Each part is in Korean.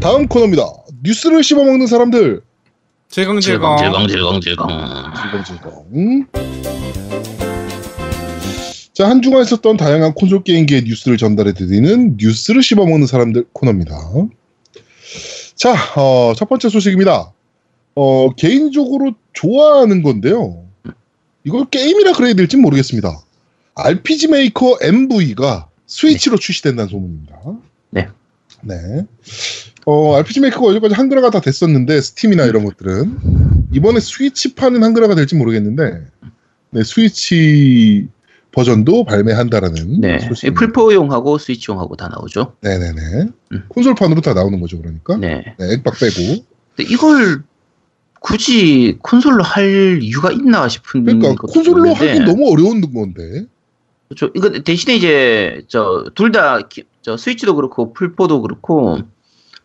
다음 코너입니다. 뉴스를 씹어먹는 사람들. 질겅질겅. 질겅 질겅질겅. 질겅질겅. 자, 한 주간 있었던 다양한 콘솔 게임기의 뉴스를 전달해 드리는 뉴스를 씹어먹는 사람들 코너입니다. 자, 어, 첫 번째 소식입니다. 어, 개인적으로 좋아하는 건데요. 이걸 게임이라 그래야 될지 모르겠습니다. RPG 메이커 MV가 스위치로 출시된다는 소문입니다. 네. 네. 어, RPG 메이커가 여기까지 한글화가 다 됐었는데, 스팀이나 이런 것들은. 이번에 스위치판은 한글화가 될지 모르겠는데, 네, 스위치 버전도 발매한다라는 네. 소식. 풀포용하고 스위치용하고 다 나오죠. 네네네. 음. 콘솔판으로 다 나오는 거죠, 그러니까. 네. 네, 액박 빼고. 근데 이걸 굳이 콘솔로 할 이유가 있나 싶은 그러니까 콘솔로 하긴 너무 어려운 건데. 그렇죠. 이거 대신에 이제 저 둘 다 저 스위치도 그렇고 플포도 그렇고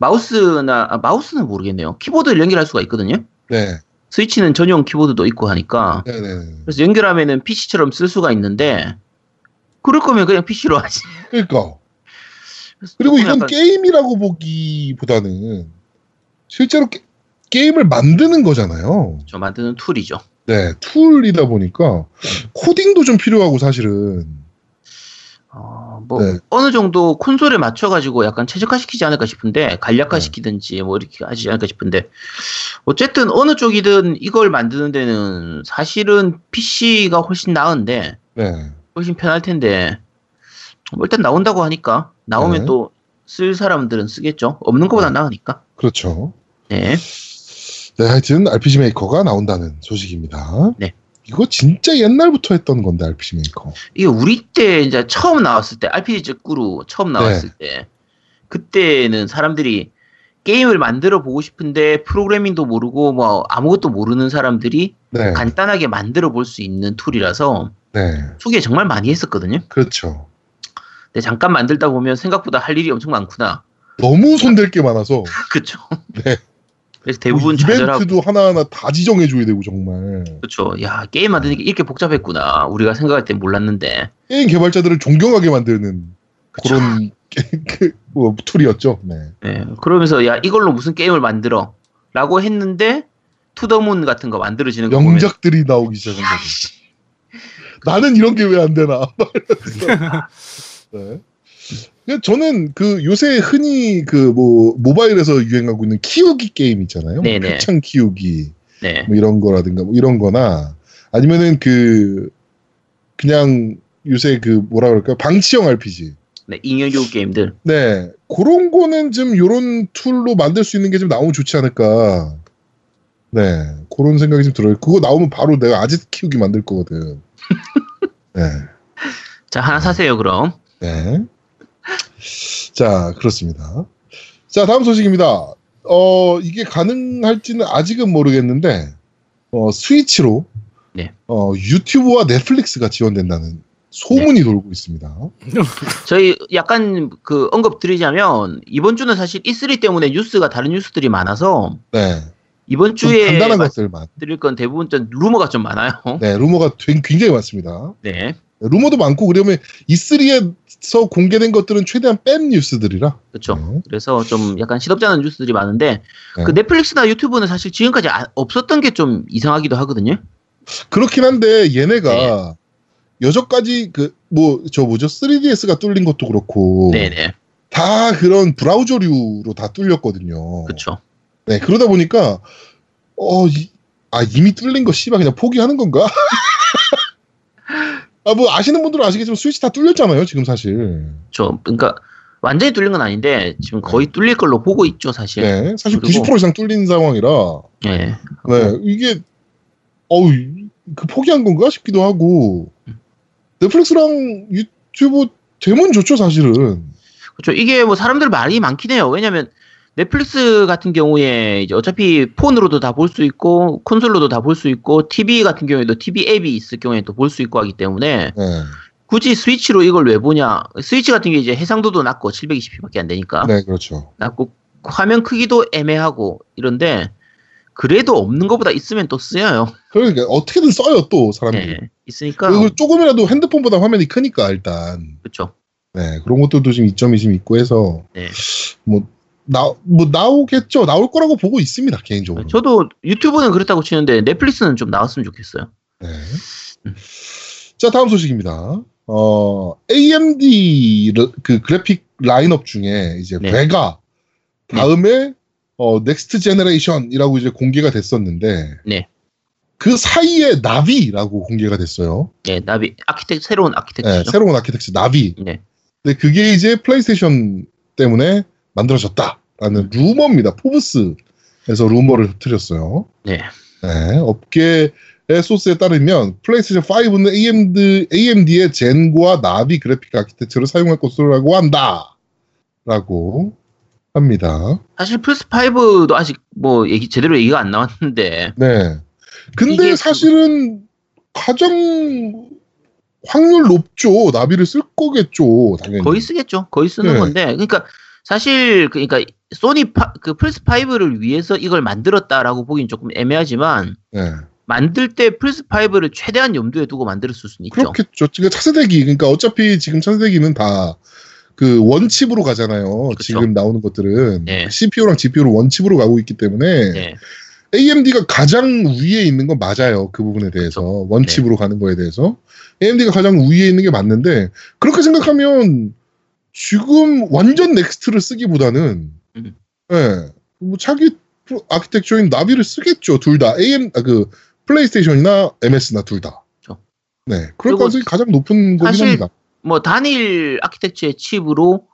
마우스나 아, 마우스는 모르겠네요. 키보드를 연결할 수가 있거든요. 네. 스위치는 전용 키보드도 있고 하니까 네네. 그래서 연결하면은 PC처럼 쓸 수가 있는데 그럴 거면 그냥 PC로 하지. 그러니까. 그리고 이건 약간- 게임이라고 보기보다는 실제로 게, 게임을 만드는 거잖아요. 저 만드는 툴이죠. 네, 툴이다 보니까 코딩도 좀 필요하고 사실은. 어, 뭐 네. 어느 정도 콘솔에 맞춰 가지고 약간 최적화 시키지 않을까 싶은데 간략화 시키든지 뭐 이렇게 하지 않을까 싶은데 어쨌든 어느 쪽이든 이걸 만드는 데는 사실은 PC가 훨씬 나은데 네. 훨씬 편할 텐데 뭐 일단 나온다고 하니까 나오면 네. 또쓸 사람들은 쓰겠죠. 없는 것보다 나으니까. 그렇죠. 네. 네, 하여튼 RPG 메이커가 나온다는 소식입니다. 네. 이거 진짜 옛날부터 했던 건데 RPG 메이커. 이게 우리 때 이제 처음 나왔을 때 RPG 쯔꾸르로 처음 나왔을 네. 때 그때는 사람들이 게임을 만들어 보고 싶은데 프로그래밍도 모르고 뭐 아무것도 모르는 사람들이 네. 간단하게 만들어 볼 수 있는 툴이라서 네. 소개 정말 많이 했었거든요. 그렇죠. 근데 잠깐 만들다 보면 생각보다 할 일이 엄청 많구나. 너무 손댈 게 많아서 그렇죠. 네. 그래서 대부분 뭐 좌절하고 이벤트도 하나하나 다 지정해 줘야 되고 정말. 그렇죠. 야 게임 만드는 게 이렇게 복잡했구나. 우리가 생각할 땐 몰랐는데. 게임 개발자들을 존경하게 만드는 그쵸. 그런 그, 뭐, 툴이었죠. 네. 네, 그러면서 야 이걸로 무슨 게임을 만들어? 라고 했는데 To the Moon 같은 거 만들어지는 거 명작들이 나오기 시작한 거죠. 나는 이런 게 왜 안 되나. 네. 그냥 저는 그 요새 흔히 그 뭐 모바일에서 유행하고 있는 키우기 게임 있잖아요. 뭐 네네. 표창 키우기 네. 뭐 이런 거라든가 뭐 이런 거나 아니면은 그 그냥 요새 그 뭐라 그럴까요? 방치형 RPG. 네, 인형겨 게임들. 네. 그런 거는 좀 요런 tool로 만들 수 있는 게 좀 나오면 좋지 않을까. 네. 그런 생각이 좀 들어요. 그거 나오면 바로 내가 아지트 키우기 만들 거거든. 네. 자, 하나 사세요, 그럼. 네. 자, 그렇습니다. 자, 다음 소식입니다. 어, 이게 가능할지는 아직은 모르겠는데, 어, 스위치로, 네. 어, 유튜브와 넷플릭스가 지원된다는 소문이 돌고 있습니다. 저희 약간 그 언급 드리자면, 이번 주는 사실 E3 때문에 뉴스가 다른 뉴스들이 많아서, 네. 이번 좀 주에 간단한 것들만. 드릴 건 대부분 좀 루머가 좀 많아요. 네, 루머가 굉- 굉장히 많습니다. 네. 루머도 많고, 그러면 E3에서 공개된 것들은 최대한 뺀 뉴스들이라. 그렇죠. 네. 그래서 좀 약간 시덥지 않은 뉴스들이 많은데, 네. 그 넷플릭스나 유튜브는 사실 지금까지 아- 없었던 게 좀 이상하기도 하거든요. 그렇긴 한데, 얘네가 네. 여전까지 그, 뭐, 저 뭐죠? 3DS가 뚫린 것도 그렇고. 네네. 다 그런 브라우저류로 다 뚫렸거든요. 그렇죠. 네, 그러다 보니까, 어, 이, 아, 이미 뚫린 거 씨발 그냥 포기하는 건가? 아, 뭐, 아시는 분들은 아시겠지만 스위치 다 뚫렸잖아요, 지금 사실. 저, 그러니까 완전히 뚫린 건 아닌데, 지금 거의 뚫릴 걸로 보고 있죠, 사실. 네, 사실 그리고- 90% 이상 뚫린 상황이라, 네. 네, 이게, 어우, 그 포기한 건가 싶기도 하고, 넷플릭스랑 유튜브 되면 좋죠, 사실은. 그렇죠. 이게 뭐 사람들 말이 많긴 해요. 왜냐면 넷플릭스 같은 경우에 이제 어차피 폰으로도 다 볼 수 있고 콘솔로도 다 볼 수 있고 TV 같은 경우에도 TV 앱이 있을 경우에 또 볼 수 있고 하기 때문에 네, 굳이 스위치로 이걸 왜 보냐? 스위치 같은 게 이제 해상도도 낮고 720p밖에 안 되니까 네, 그렇죠. 낮고 화면 크기도 애매하고 이런데 그래도 없는 것보다 있으면 또 쓰여요. 그러니까 어떻게든 써요, 또, 사람들이. 네. 있으니까 그리고 조금이라도 핸드폰보다 화면이 크니까, 일단. 그렇죠. 네, 그런 것들도 지금 이점이 좀 있고 해서, 네. 뭐, 나, 뭐, 나오겠죠. 나올 거라고 보고 있습니다, 개인적으로. 저도 유튜브는 그렇다고 치는데 넷플릭스는 좀 나왔으면 좋겠어요. 네. 음. 자, 다음 소식입니다. 어, AMD 르- 그 그래픽 라인업 중에 이제 네. 베가 다음에 어, next generation이라고 이제 공개가 됐었는데 네. 그 사이에 나비라고 공개가 됐어요. 네, 나비 아키텍 새로운 네, 아키텍처죠. 새로운 아키텍처 나비. 네. 근데 그게 이제 플레이스테이션 때문에 만들어졌다라는 루머입니다. 포브스에서 루머를 퍼트렸어요. 네. 네, 업계의 소스에 따르면 플레이스테이션 5는 AMD, AMD의 젠과 나비 그래픽 아키텍처를 사용할 것이라고 한다. 라고 합니다. 사실 플스 5도 아직 뭐 얘기 제대로 얘기가 안 나왔는데 네. 근데 그- 사실은 가장 확률 높죠. 나비를 쓸 거겠죠. 당연히. 거의 쓰겠죠. 거의 쓰는 네. 건데 그러니까 사실 그러니까 소니 파, 그 플스 5를 위해서 이걸 만들었다라고 보긴 조금 애매하지만 네. 만들 때 플스 5를 최대한 염두에 두고 만들었을 수는 있죠. 그렇겠죠. 지금 차세대기, 그러니까 어차피 지금 차세대기는 다 그 원칩으로 가잖아요. 그쵸. 지금 나오는 것들은 네. CPU랑 GPU로 원칩으로 가고 있기 때문에 네. AMD가 가장 위에 있는 건 맞아요. 그 부분에 대해서 네. one chip으로 가는 거에 대해서 AMD가 가장 위에 있는 게 맞는데 그렇게 생각하면 지금 완전 next를 쓰기보다는 음. 예, 뭐 자기 아키텍처인 나비를 쓰겠죠. 둘 다 AM 아, 그 플레이스테이션이나 MS나 둘 다. 그렇죠. 네, 그럴 가능성이 가장 높은 거긴 합니다. 뭐 단일 아키텍처의 칩으로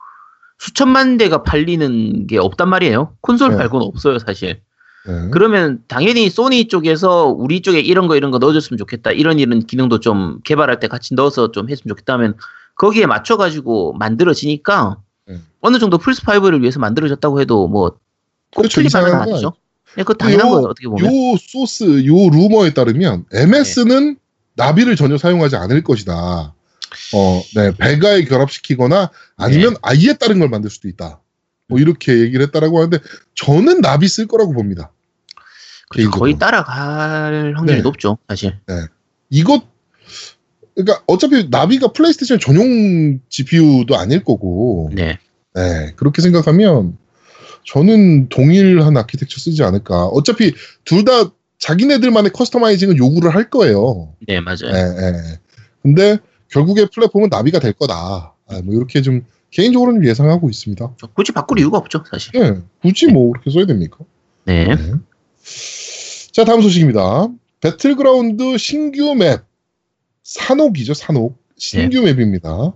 수천만 대가 팔리는 게 없단 말이에요. 콘솔 네. 말고는 없어요, 사실. 네. 그러면 당연히 소니 쪽에서 우리 쪽에 이런 거 이런 거 넣어줬으면 좋겠다. 이런 이런 기능도 좀 개발할 때 같이 넣어서 좀 했으면 좋겠다 하면 거기에 맞춰가지고 만들어지니까 네. 어느 정도 플스5를 위해서 만들어졌다고 해도 뭐꼭 그렇죠. 틀린 말은 이상한 건 아니죠. 네, 그거 당연한 요- 거예요, 어떻게 보면. 요 소스, 요 루머에 따르면 MS는 나비를 전혀 사용하지 않을 것이다. 어, 네, 배가에 결합시키거나 아니면 네. 아예 다른 걸 만들 수도 있다. 뭐 이렇게 얘기를 했다라고 하는데 저는 나비 쓸 거라고 봅니다. 그렇죠. 거의. 따라갈 확률이 네. 높죠, 사실. 이것 그러니까 어차피 나비가 플레이스테이션 전용 GPU도 아닐 거고, 네. 네, 그렇게 생각하면 저는 동일한 아키텍처 쓰지 않을까. 어차피 둘 다 자기네들만의 customizing은 요구를 할 거예요. 네, 맞아요. 예, 예. 근데 결국에 플랫폼은 나비가 될 거다. 아, 뭐 이렇게 좀 개인적으로는 예상하고 있습니다. 굳이 바꿀 이유가 없죠, 사실. 예, 굳이 뭐 그렇게 써야 됩니까? 네. 네. 자, 다음 소식입니다. 배틀그라운드 신규 맵 사녹이죠, 사녹. 신규 맵입니다.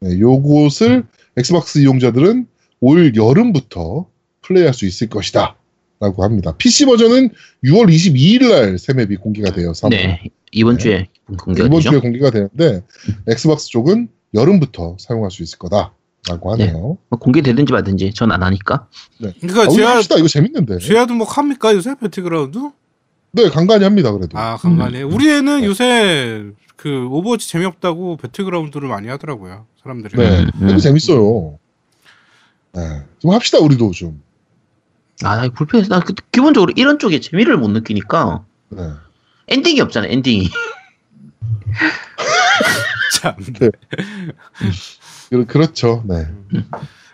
네, 요곳을 엑스박스 이용자들은 올 여름부터 플레이할 수 있을 것이다. 라고 합니다. PC 버전은 6월 22일 날 새 맵이 공개가 돼요. 사녹. 네. 이번 네. 주에 공개가 이번 되죠. 주에 공개가 되는데 엑스박스 쪽은 여름부터 사용할 수 있을 거다 라고 하네요. 뭐 공개되든지 말든지 전 안 하니까. 그러니까 아, 우리 제야. 이거 재밌는데. 제야도 뭐 합니까 요새 배틀그라운드? 네, 간간히 합니다. 그래도. 아 간만에 우리 애는 네. 요새 그 오버워치 재미없다고 배틀그라운드를 많이 하더라고요 사람들이. 네, 음, 그래도 음. 재밌어요. 네, 좀 합시다. 우리도 좀. 아, 나 불편해서 나 그- 기본적으로 이런 쪽에 재미를 못 느끼니까 네. 엔딩이 없잖아. 엔딩이. 참. 그, 그렇죠. 네.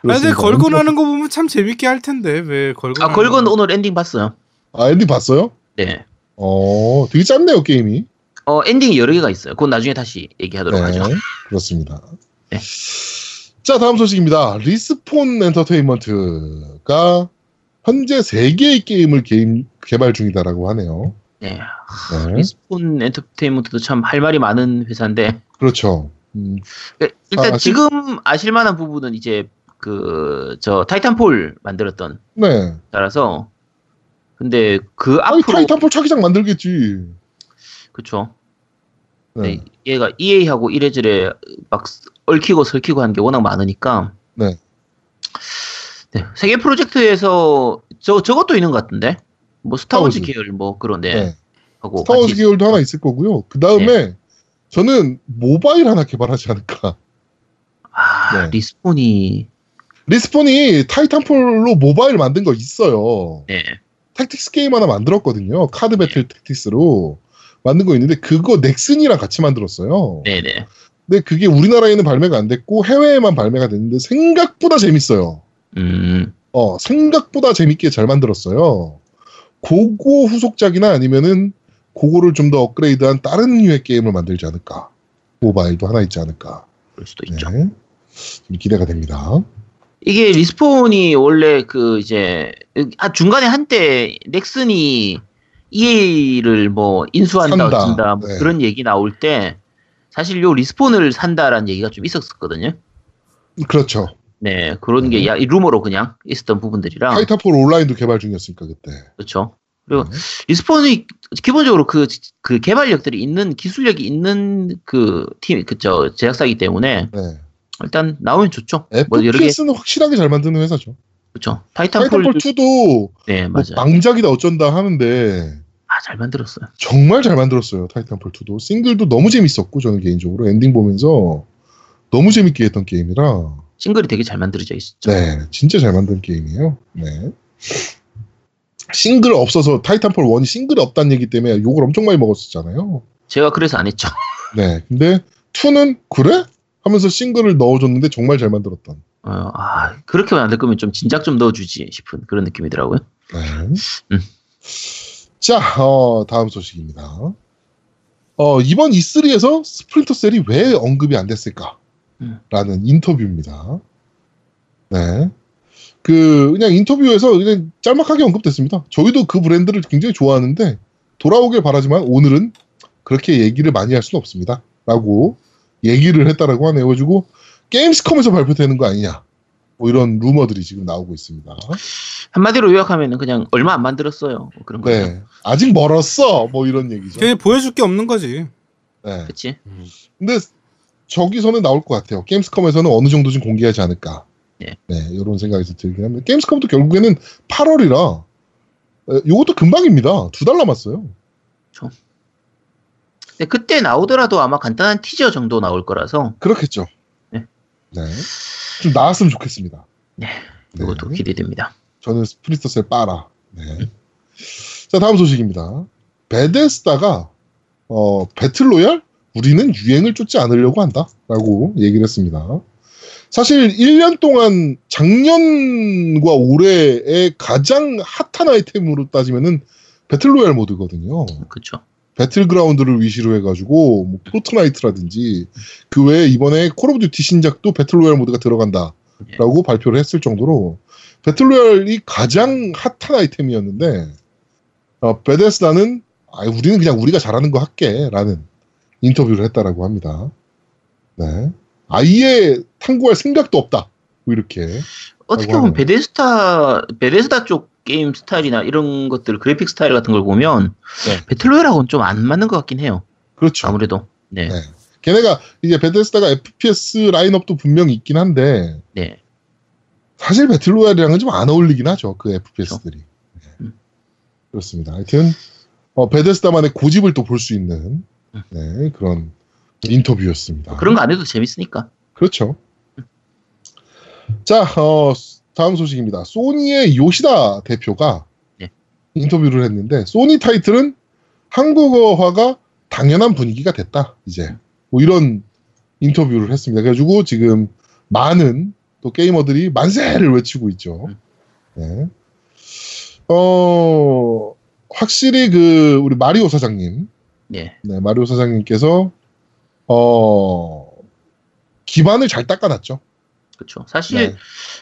아 근데. 걸건 하는 거 보면 참 재밌게 할 텐데 왜 걸건? 아, 걸건 거- 오늘 엔딩 봤어요. 아, 엔딩 봤어요? 네. 어, 되게 짧네요, 게임이. 어, 엔딩이 여러 개가 있어요. 그건 나중에 다시 얘기하도록 하죠. 그렇습니다. 네. 자, 다음 소식입니다. 리스폰 엔터테인먼트가 현재 3개의 게임을 게임 개발 중이다라고 하네요. 네. 네. 리스폰 엔터테인먼트도 참 할 말이 많은 회사인데 그렇죠. 음, 네, 일단 아, 지금 아실 만한 부분은 이제 그 저 타이탄폴 만들었던 네. 따라서 근데 그 아니, 앞으로 타이탄폴 차기작 만들겠지. 그쵸. 네. 네, 얘가 EA하고 이래저래 막 얽히고 설키고 하는 게 워낙 많으니까. 네. 네, 세 개 프로젝트에서 저 저것도 있는 것 같은데. 뭐 스타워즈 스타워즈. 계열 뭐 그런데 네. 하고 스타워즈 계열도 하나 있을 거고요. 그 다음에 네. 저는 모바일 하나 개발하지 않을까. 아, 네. 리스폰이 리스폰이 타이탄폴로 모바일 만든 거 있어요. 네. tactics 게임 하나 만들었거든요. 카드 battle tactics로 만든 거 있는데 그거 넥슨이랑 같이 만들었어요. 네, 네. 근데 그게 우리나라에는 발매가 안 됐고 해외에만 발매가 됐는데 생각보다 재밌어요. 음. 어, 생각보다 재밌게 잘 만들었어요. 고거 후속작이나 아니면은 그거를 좀 더 업그레이드한 다른 류의 게임을 만들지 않을까. 모바일도 하나 있지 않을까. 그럴 수도 있죠. 네. 좀 기대가 됩니다. 이게 리스폰이 원래 그 이제 아, 중간에 한때 넥슨이 EA를 뭐 인수한다 산다. 어쩐다 뭐 네. 그런 얘기 나올 때 사실 요 리스폰을 산다라는 얘기가 좀 있었거든요. 그렇죠. 네 그런 게 네. 야, 이 루머로 그냥 있었던 부분들이랑 타이탄폴 온라인도 개발 중이었으니까 그때. 그렇죠. 그리고 네. 리스폰이 기본적으로 그, 그 개발력들이 있는 기술력이 있는 그 팀, 그쵸 제작사이기 때문에 네. 일단 나오면 좋죠. 뭐 FPS는 확실하게 잘 만드는 회사죠. 그렇죠. 타이탄폴 타이탄폴 2도 네뭐 맞아요. 망작이다 어쩐다 하는데 아 잘 만들었어요. 정말 잘 만들었어요. 타이탄폴 2도 싱글도 너무 재밌었고 저는 개인적으로 엔딩 보면서 너무 재밌게 했던 게임이라 싱글이 되게 잘 만들어져 있었죠. 네 진짜 잘 만든 게임이에요. 네. 싱글 없어서 타이탄폴 1이 싱글이 없다는 얘기 때문에 욕을 엄청 많이 먹었었잖아요. 제가 그래서 안 했죠. 네. 근데 2는 그래? 하면서 싱글을 넣어줬는데 정말 잘 만들었던. 어, 아 그렇게 만들 거면 좀 진작 좀 넣어주지 싶은 그런 느낌이더라고요. 네. 음. 자, 어, 다음 소식입니다. 어, 이번 E3에서 스프린터 셀이 왜 언급이 안 됐을까? 음. 라는 인터뷰입니다. 네. 그, 그냥 인터뷰에서 그냥 짤막하게 언급됐습니다. 저희도 그 브랜드를 굉장히 좋아하는데, 돌아오길 바라지만 오늘은 그렇게 얘기를 많이 할 수는 없습니다. 라고 얘기를 했다라고 하네요. 그래가지고, 게임스컴에서 발표되는 거 아니냐. 뭐 이런 루머들이 지금 나오고 있습니다. 한마디로 요약하면은 그냥 얼마 안 만들었어요. 뭐 그런 거죠. 네. 아직 멀었어. 뭐 이런 얘기죠. 걔 보여줄 게 없는 거지. 네. 그렇지. 근데 저기서는 나올 것 같아요. 게임스컴에서는 어느 정도 좀 공개하지 않을까. 네. 네, 이런 생각이 좀 들긴 합니다. 게임스컴도 결국에는 8월이라 이것도 금방입니다. 두 달 남았어요. 근데 그때 나오더라도 아마 간단한 티저 정도 나올 거라서 그렇겠죠. 네. 네. 좀 나왔으면 좋겠습니다. 네. 네. 이것도 기대됩니다. 저는 스프리터셀 빠라. 네. 자, 다음 소식입니다. Bethesda가 어, battle royale 우리는 유행을 쫓지 않으려고 한다 라고 얘기를 했습니다. 사실 1년 동안 작년과 올해의 가장 핫한 아이템으로 따지면은 battle royale 모드거든요. 그렇죠. 배틀그라운드를 위시로 해가지고 뭐 Fortnite라든지 그 외에 이번에 Call of Duty 신작도 battle royale 모드가 들어간다라고 발표를 했을 정도로 배틀로얄이 가장 핫한 아이템이었는데 어, 베데스다는 아, 우리는 그냥 우리가 잘하는 거 할게라는 인터뷰를 했다라고 합니다. 네, 아예 탐구할 생각도 없다. 뭐 이렇게 어떻게 보면. 베데스타 베데스다 쪽 게임 스타일이나 이런 것들 그래픽 스타일 같은 걸 보면 네. 배틀로얄하고는 좀 안 맞는 것 같긴 해요. 그렇죠. 아무래도 네. 네. 걔네가 이제 베데스다가 FPS 라인업도 분명히 있긴 한데 네. 사실 배틀로얄이랑은 좀 안 어울리긴 하죠. 그 FPS들이. 음. 그렇습니다. 하여튼 어, 베데스다만의 고집을 또 볼 수 있는 음. 네, 그런 인터뷰였습니다. 그런 거 안 해도 재밌으니까. 그렇죠. 자, 어, 다음 소식입니다. 소니의 요시다 대표가 네. 인터뷰를 했는데 소니 타이틀은 한국어화가 당연한 분위기가 됐다. 이제 뭐 이런 인터뷰를 했습니다. 그래가지고 지금 많은 또 게이머들이 만세를 외치고 있죠. 네. 어, 확실히 그 우리 마리오 사장님, 네. 네, 마리오 사장님께서 어 기반을 잘 닦아놨죠. 그렇죠. 사실 네,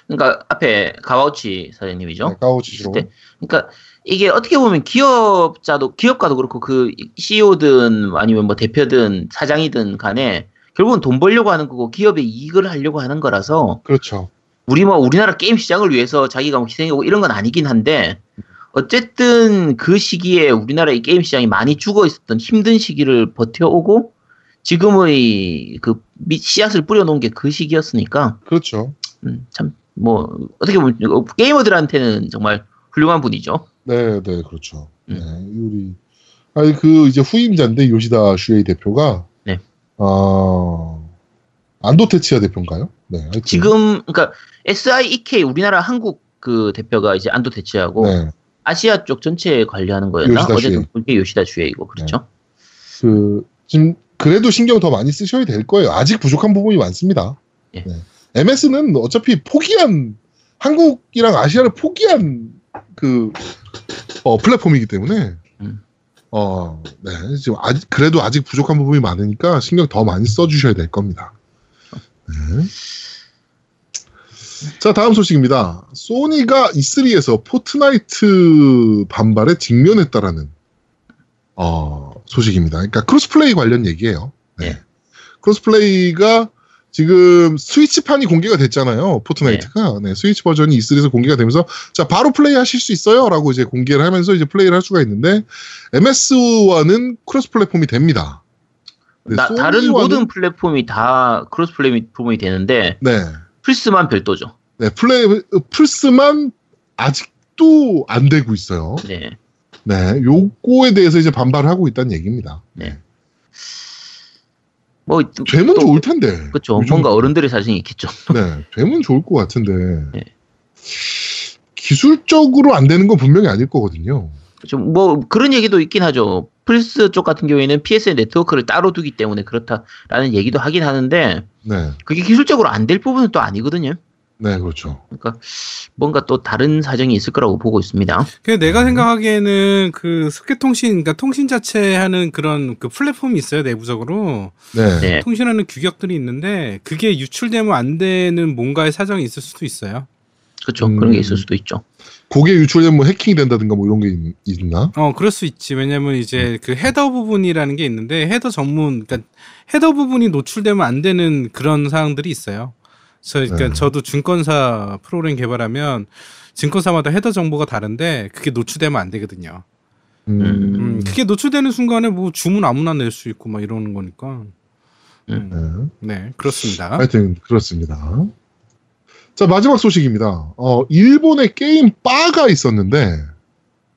그러니까 앞에 가와우치 사장님이죠. 네. 있을 때. 그러니까 이게 어떻게 보면 기업자도 기업가도 그렇고 그 CEO든 아니면 뭐 대표든 사장이든 간에 결국은 돈 벌려고 하는 거고 기업의 이익을 하려고 하는 거라서 그렇죠. 우리 뭐 우리나라 게임 시장을 위해서 자기가 뭐 희생하고 이런 건 아니긴 한데 어쨌든 그 시기에 우리나라의 게임 시장이 많이 죽어 있었던 힘든 시기를 버텨오고 지금의 그 밑- 씨앗을 뿌려놓은 게 그 시기였으니까 그렇죠. 음, 참 뭐 어떻게 보면 게이머들한테는 정말 훌륭한 분이죠. 네, 네, 그렇죠. 음. 네, 우리 아니 그 이제 후임자인데 요시다 슈에이 대표가 네. 어 안도 테치아 대표인가요? 네, 하여튼. 지금 그러니까 SIEK 우리나라 한국 그 대표가 이제 안도 대체하고 네, 아시아 쪽 전체 관리하는 거였나? 요시다 슈에이. 그게 요시다 슈에이고 그렇죠. 그 지금 그래도 신경 더 많이 쓰셔야 될 거예요. 아직 부족한 부분이 많습니다. 예. 네. MS는 어차피 포기한 한국이랑 아시아를 포기한 그 어, 플랫폼이기 때문에 음. 어, 네, 지금 아직 그래도 아직 부족한 부분이 많으니까 신경 더 많이 써 주셔야 될 겁니다. 네. 자, 다음 소식입니다. 소니가 E3에서 Fortnite 반발에 직면했다라는 어, 소식입니다. 그러니까 cross-play 관련 얘기예요. 네. 예. cross-play가 지금 Switch판이 공개가 됐잖아요. Fortnite가. 네, 스위치 버전이 E3에서 공개가 되면서 자, 바로 플레이 하실 수 있어요 라고 이제 공개를 하면서 이제 플레이를 할 수가 있는데 MS와는 cross platform이 됩니다. 네, 나- 다른 모든 플랫폼이 다 cross platform이 되는데 네. 플스만 별도죠. 네, 플레이 플스만 아직도 안 되고 있어요. 네. 네, 요거에 대해서 이제 반발을 하고 있다는 얘기입니다. 네. 뭐 되면 또- 좋을 텐데. 그렇죠. 뭔가 어른들의 사정이 있겠죠. 네, 되면 좋을 것 같은데. 네. 기술적으로 안 되는 건 분명히 아닐 거거든요. 좀뭐 그런 얘기도 있긴 하죠. 플스 쪽 같은 경우에는 PSN 네트워크를 따로 두기 때문에 그렇다라는 얘기도 하긴 하는데 네, 그게 기술적으로 안 될 부분은 또 아니거든요. 네, 그렇죠. 그러니까 뭔가 또 다른 사정이 있을 거라고 보고 있습니다. 그 음. 내가 생각하기에는 그 스케 통신, 그러니까 통신 자체 하는 그런 그 플랫폼이 있어요 내부적으로 네, 네. 통신하는 규격들이 있는데 그게 유출되면 안 되는 뭔가의 사정이 있을 수도 있어요. 그렇죠. 음. 그런 게 있을 수도 있죠. 그게 유출되면 뭐 해킹이 된다든가 뭐 이런 게 있, 있나? 어, 그럴 수 있지. 왜냐면 음. 이제 그 헤더 부분이라는 게 있는데 헤더 전문, 그러니까 헤더 부분이 노출되면 안 되는 그런 사항들이 있어요. 저, 그러니까 네. 저도 증권사 프로그램 개발하면 증권사마다 header 정보가 다른데 그게 노출되면 안 되거든요. 음, 음, 그게 노출되는 순간에 뭐 주문 아무나 낼 수 있고 막 이러는 거니까. 음, 네. 네, 그렇습니다. 하여튼 그렇습니다. 자 마지막 소식입니다. 어 일본에 게임 바가 있었는데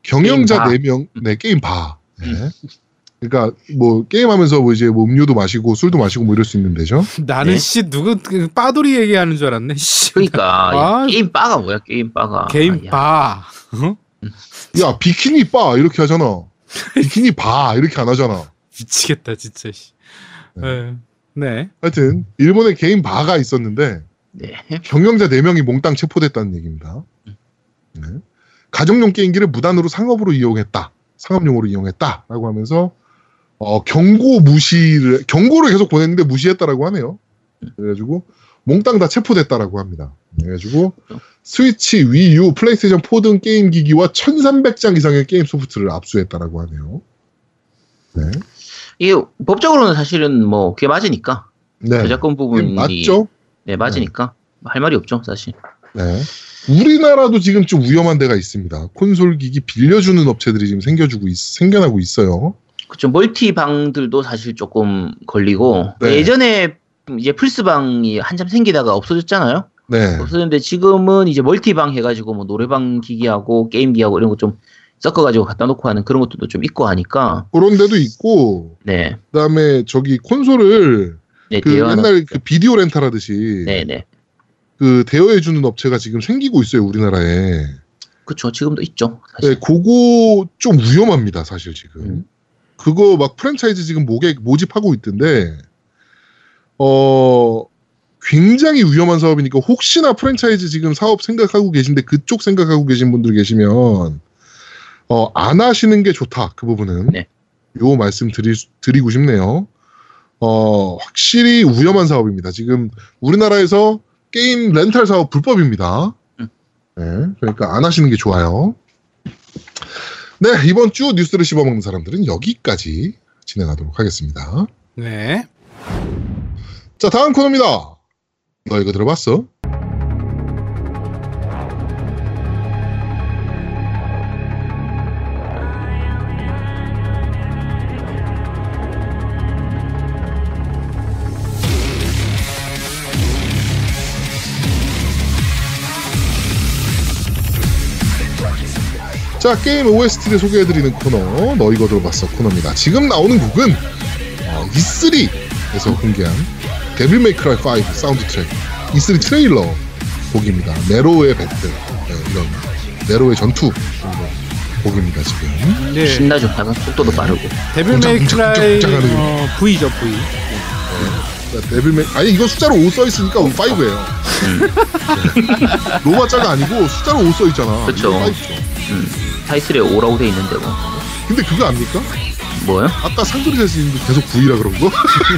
경영자 게임 바. 네 명, 네 게임 바. 네. 그러니까 뭐 게임하면서 뭐 이제 뭐 음료도 마시고 술도 마시고 뭐 이럴 수 있는 데죠. 나는 네. 씨 누구 그 빠돌이 얘기하는 줄 알았네. 씨. 그러니까 아. 야, 게임 바가 뭐야? 게임 바가. 게임 아, 야. 바. 어? 야 비키니 바 이렇게 하잖아. 비키니 바 이렇게 안 하잖아. 미치겠다 진짜. 씨. 네. 네. 하여튼 일본에 게임 바가 있었는데 네. 경영자 4명이 몽땅 체포됐다는 얘기입니다. 네. 가정용 게임기를 무단으로 상업으로 이용했다. 상업용으로 이용했다라고 하면서 어, 경고 무시를 경고를 계속 보냈는데 무시했다라고 하네요. 그래가지고 몽땅 다 체포됐다라고 합니다. 그래가지고 Switch, Wii U, PlayStation 4 등 게임 기기와 1,300장 이상의 게임 소프트를 압수했다라고 하네요. 네. 이게 법적으로는 사실은 뭐 그게 맞으니까 네. 저작권 부분이 맞죠? 네 맞으니까 할 말이 없죠 사실. 네. 우리나라도 지금 좀 위험한 데가 있습니다. 콘솔 기기 빌려주는 업체들이 지금 생겨주고 있, 생겨나고 있어요. 그렇죠. 멀티방들도 사실 조금 걸리고 네. 예전에 이제 플스방이 한참 생기다가 없어졌잖아요. 네. 없어졌는데 지금은 이제 멀티방 해가지고 뭐 노래방 기기하고 게임기하고 이런 거 좀 섞어가지고 갖다 놓고 하는 그런 것들도 좀 있고 하니까 그런 데도 있고, 네, 그다음에 저기 콘솔을 네 그 옛날 그 비디오 렌탈 하듯이 네, 네, 그 대여해 주는 업체가 지금 생기고 있어요 우리나라에. 그렇죠. 지금도 있죠. 사실. 네, 그거 좀 위험합니다 사실 지금. 음. 그거 막 프랜차이즈 지금 모개 모집하고 있던데, 어 굉장히 위험한 사업이니까 혹시나 프랜차이즈 지금 사업 생각하고 계신데 그쪽 생각하고 계신 분들 계시면 어 안 하시는 게 좋다 그 부분은. 네. 요 말씀 드리, 드리고 싶네요. 어 확실히 위험한 사업입니다. 지금 우리나라에서 게임 렌탈 사업 불법입니다. 음. 네, 그러니까 안 하시는 게 좋아요. 네, 이번 주 뉴스를 씹어먹는 사람들은 여기까지 진행하도록 하겠습니다. 네. 자, 다음 코너입니다. 너 이거 들어봤어? 자, 게임 OST를 소개해드리는 코너, 너 이거 들어봤어 코너입니다. 지금 나오는 곡은 어, E3에서 공개한 Devil May Cry 5 사운드 트랙 E3 트레일러 곡입니다. 네로의 배틀 네, 이런 네로의 전투 곡입니다 지금. 네. 신나죠. 약간 속도도 빠르고. 데빌 메이크라이 어, V죠 V. 데빌맥 아니 이거 숫자로 5 써 있으니까 5예요. 로마자가 아니고 숫자로 5 써 있잖아. 그쵸. 이거 5죠. 음, 타이틀에 5라고 돼 있는데 뭐 근데 그거 압니까? 뭐요? 아까 상돌이 선생님도 계속 V라 그런 거?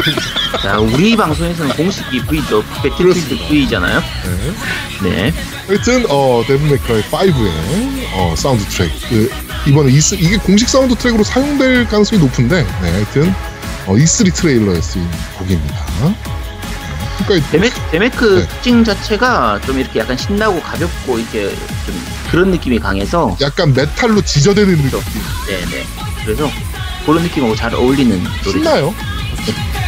자 우리 방송에서는 공식이 V죠 Battlefield V잖아요 네. 네 하여튼 어 May Cry 5의 어 사운드 트랙 그, 이번에 E3 이게 공식 사운드 트랙으로 사용될 가능성이 높은데 네 하여튼 어, E3 트레일러에 쓰인 곡입니다. 그러니까 데메, 데메크 네. 특징 자체가 좀 이렇게 약간 신나고 가볍고 이렇게 좀 그런 느낌이 강해서 약간 메탈로 지저대는 느낌. 네네. 그래서 그런 느낌하고 잘 어울리는 노래죠. 신나요. Pull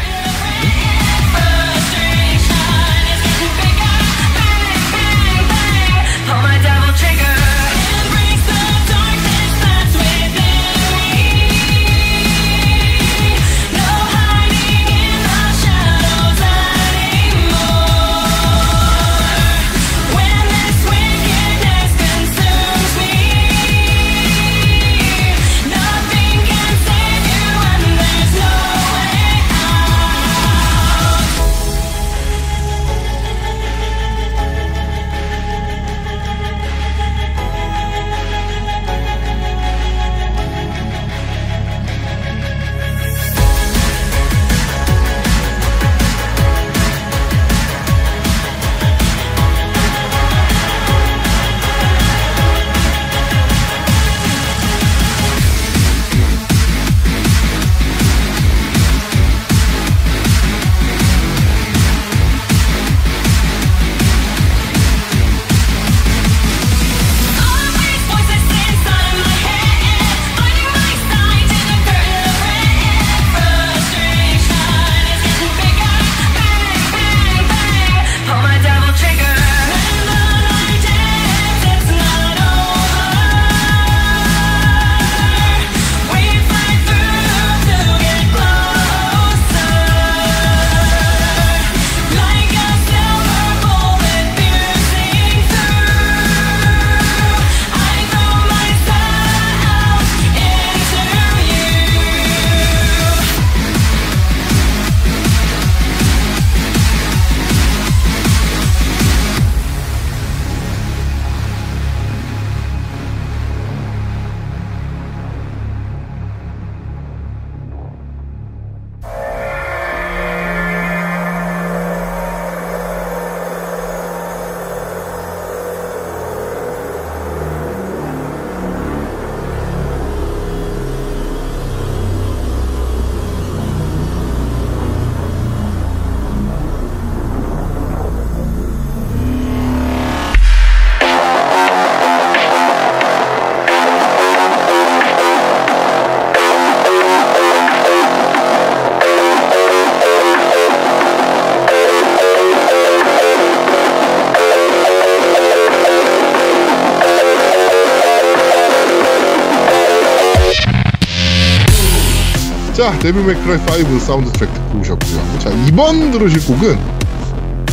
자, Devil May Cry 5 사운드 트랙 듣고 오셨고요. 자, 이번 들으실 곡은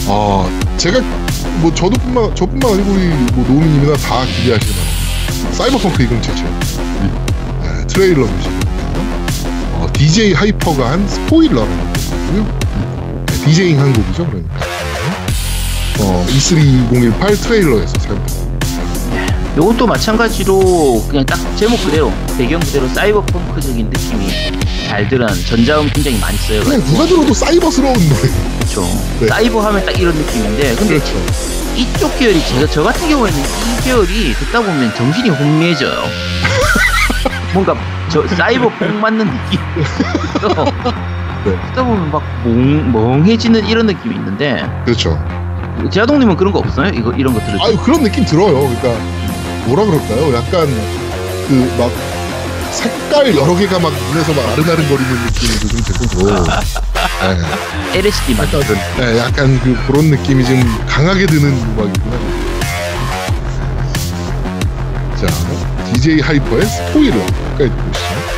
어, 제가 뭐 저도뿐만 저뿐만 아니고 우리 뭐 노우미님이나 다 기대하실 만한 사이버펑크 2077 네, trailer music입니다. 어, DJ Hyper가 한 Spoiler라는 곡이고요. 네, 디제잉 한 곡이죠, 그러니까. 어, E3 2018 트레일러에서 사용됩니다. 요것도 마찬가지로 그냥 딱 제목 그대로 배경 그대로 사이버펑크적인 느낌이 잘 드러난 전자음 굉장히 많이 써요 그냥 누가 들어도 사이버스러운 노래. 그렇죠 네. 사이버 하면 딱 이런 느낌인데 근데 그렇죠. 이쪽 계열이 제가 저 같은 경우에는 이 계열이 듣다 보면 정신이 혼미해져요. 뭔가 저 사이버 뽕 맞는 느낌. 네. 듣다 보면 막 멍, 멍해지는 이런 느낌이 있는데 그렇죠. 제아동님은 그런 거 없어요? 이거 이런 거 들을 때? 아유 그런 느낌 들어요. 그러니까 뭐라 그럴까요? 약간 그 막 색깔 여러 개가 막 눈에서 막 아른아른거리는 느낌도 좀 들고. 네, LSD 맞는 네, 약간 그 그런 느낌이 좀 강하게 드는 음악이구나. 자, DJ 하이퍼의 스포일러 까지 보시죠.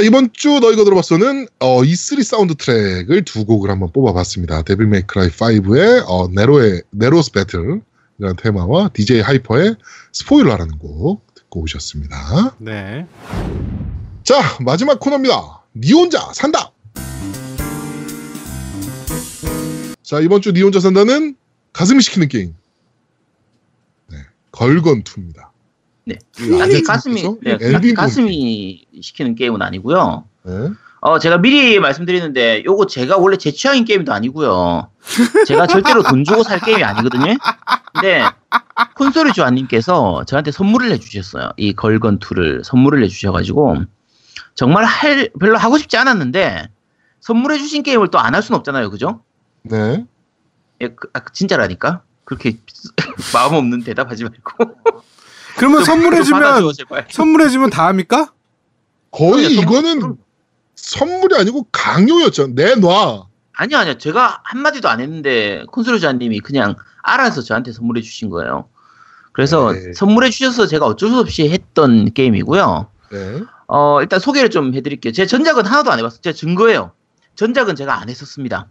자, 이번 주 너 이거 들어봤어는 어, E3 사운드 트랙을 두 곡을 한번 뽑아봤습니다. Devil May Cry 5의 어, 네로의 Nero's Battle이라는 테마와 DJ 하이퍼의 스포일러라는 곡 듣고 오셨습니다. 네. 자, 마지막 코너입니다. 니 혼자 산다! 자, 이번 주 니 혼자 산다는 가슴이 시키는 게임. 네, Gal Gun 2입니다. 네. 아제트 가슴이 네, 엘빈 가, 슴이 시키는 게임은 아니고요. 네. 어 제가 미리 말씀드리는데 요거 제가 원래 제 취향인 게임도 아니고요. 제가 절대로 돈 주고 살 게임이 아니거든요. 근데 콘솔이 조아님께서 저한테 선물을 해주셨어요. 이 걸건 2를 선물을 해주셔가지고 정말 할 별로 하고 싶지 않았는데 선물해주신 게임을 또 안 할 수는 없잖아요, 그죠? 네. 예, 그, 아, 진짜라니까 그렇게 마음 없는 대답하지 말고 그러면 좀 선물해주면. 선물해주면 다 합니까? 거의 선물- 이거는 선물이 아니고 강요였죠. 내놔. 아니요, 아니요. 제가 한마디도 안 했는데, 콘솔로자님이 그냥 알아서 저한테 선물해 주신 거예요. 그래서 네. 선물해 주셔서 제가 어쩔 수 없이 했던 게임이고요. 네. 어, 일단 소개를 좀 해드릴게요. 제 전작은 하나도 안 해봤어요. 제 증거예요. 전작은 제가 안 했었습니다.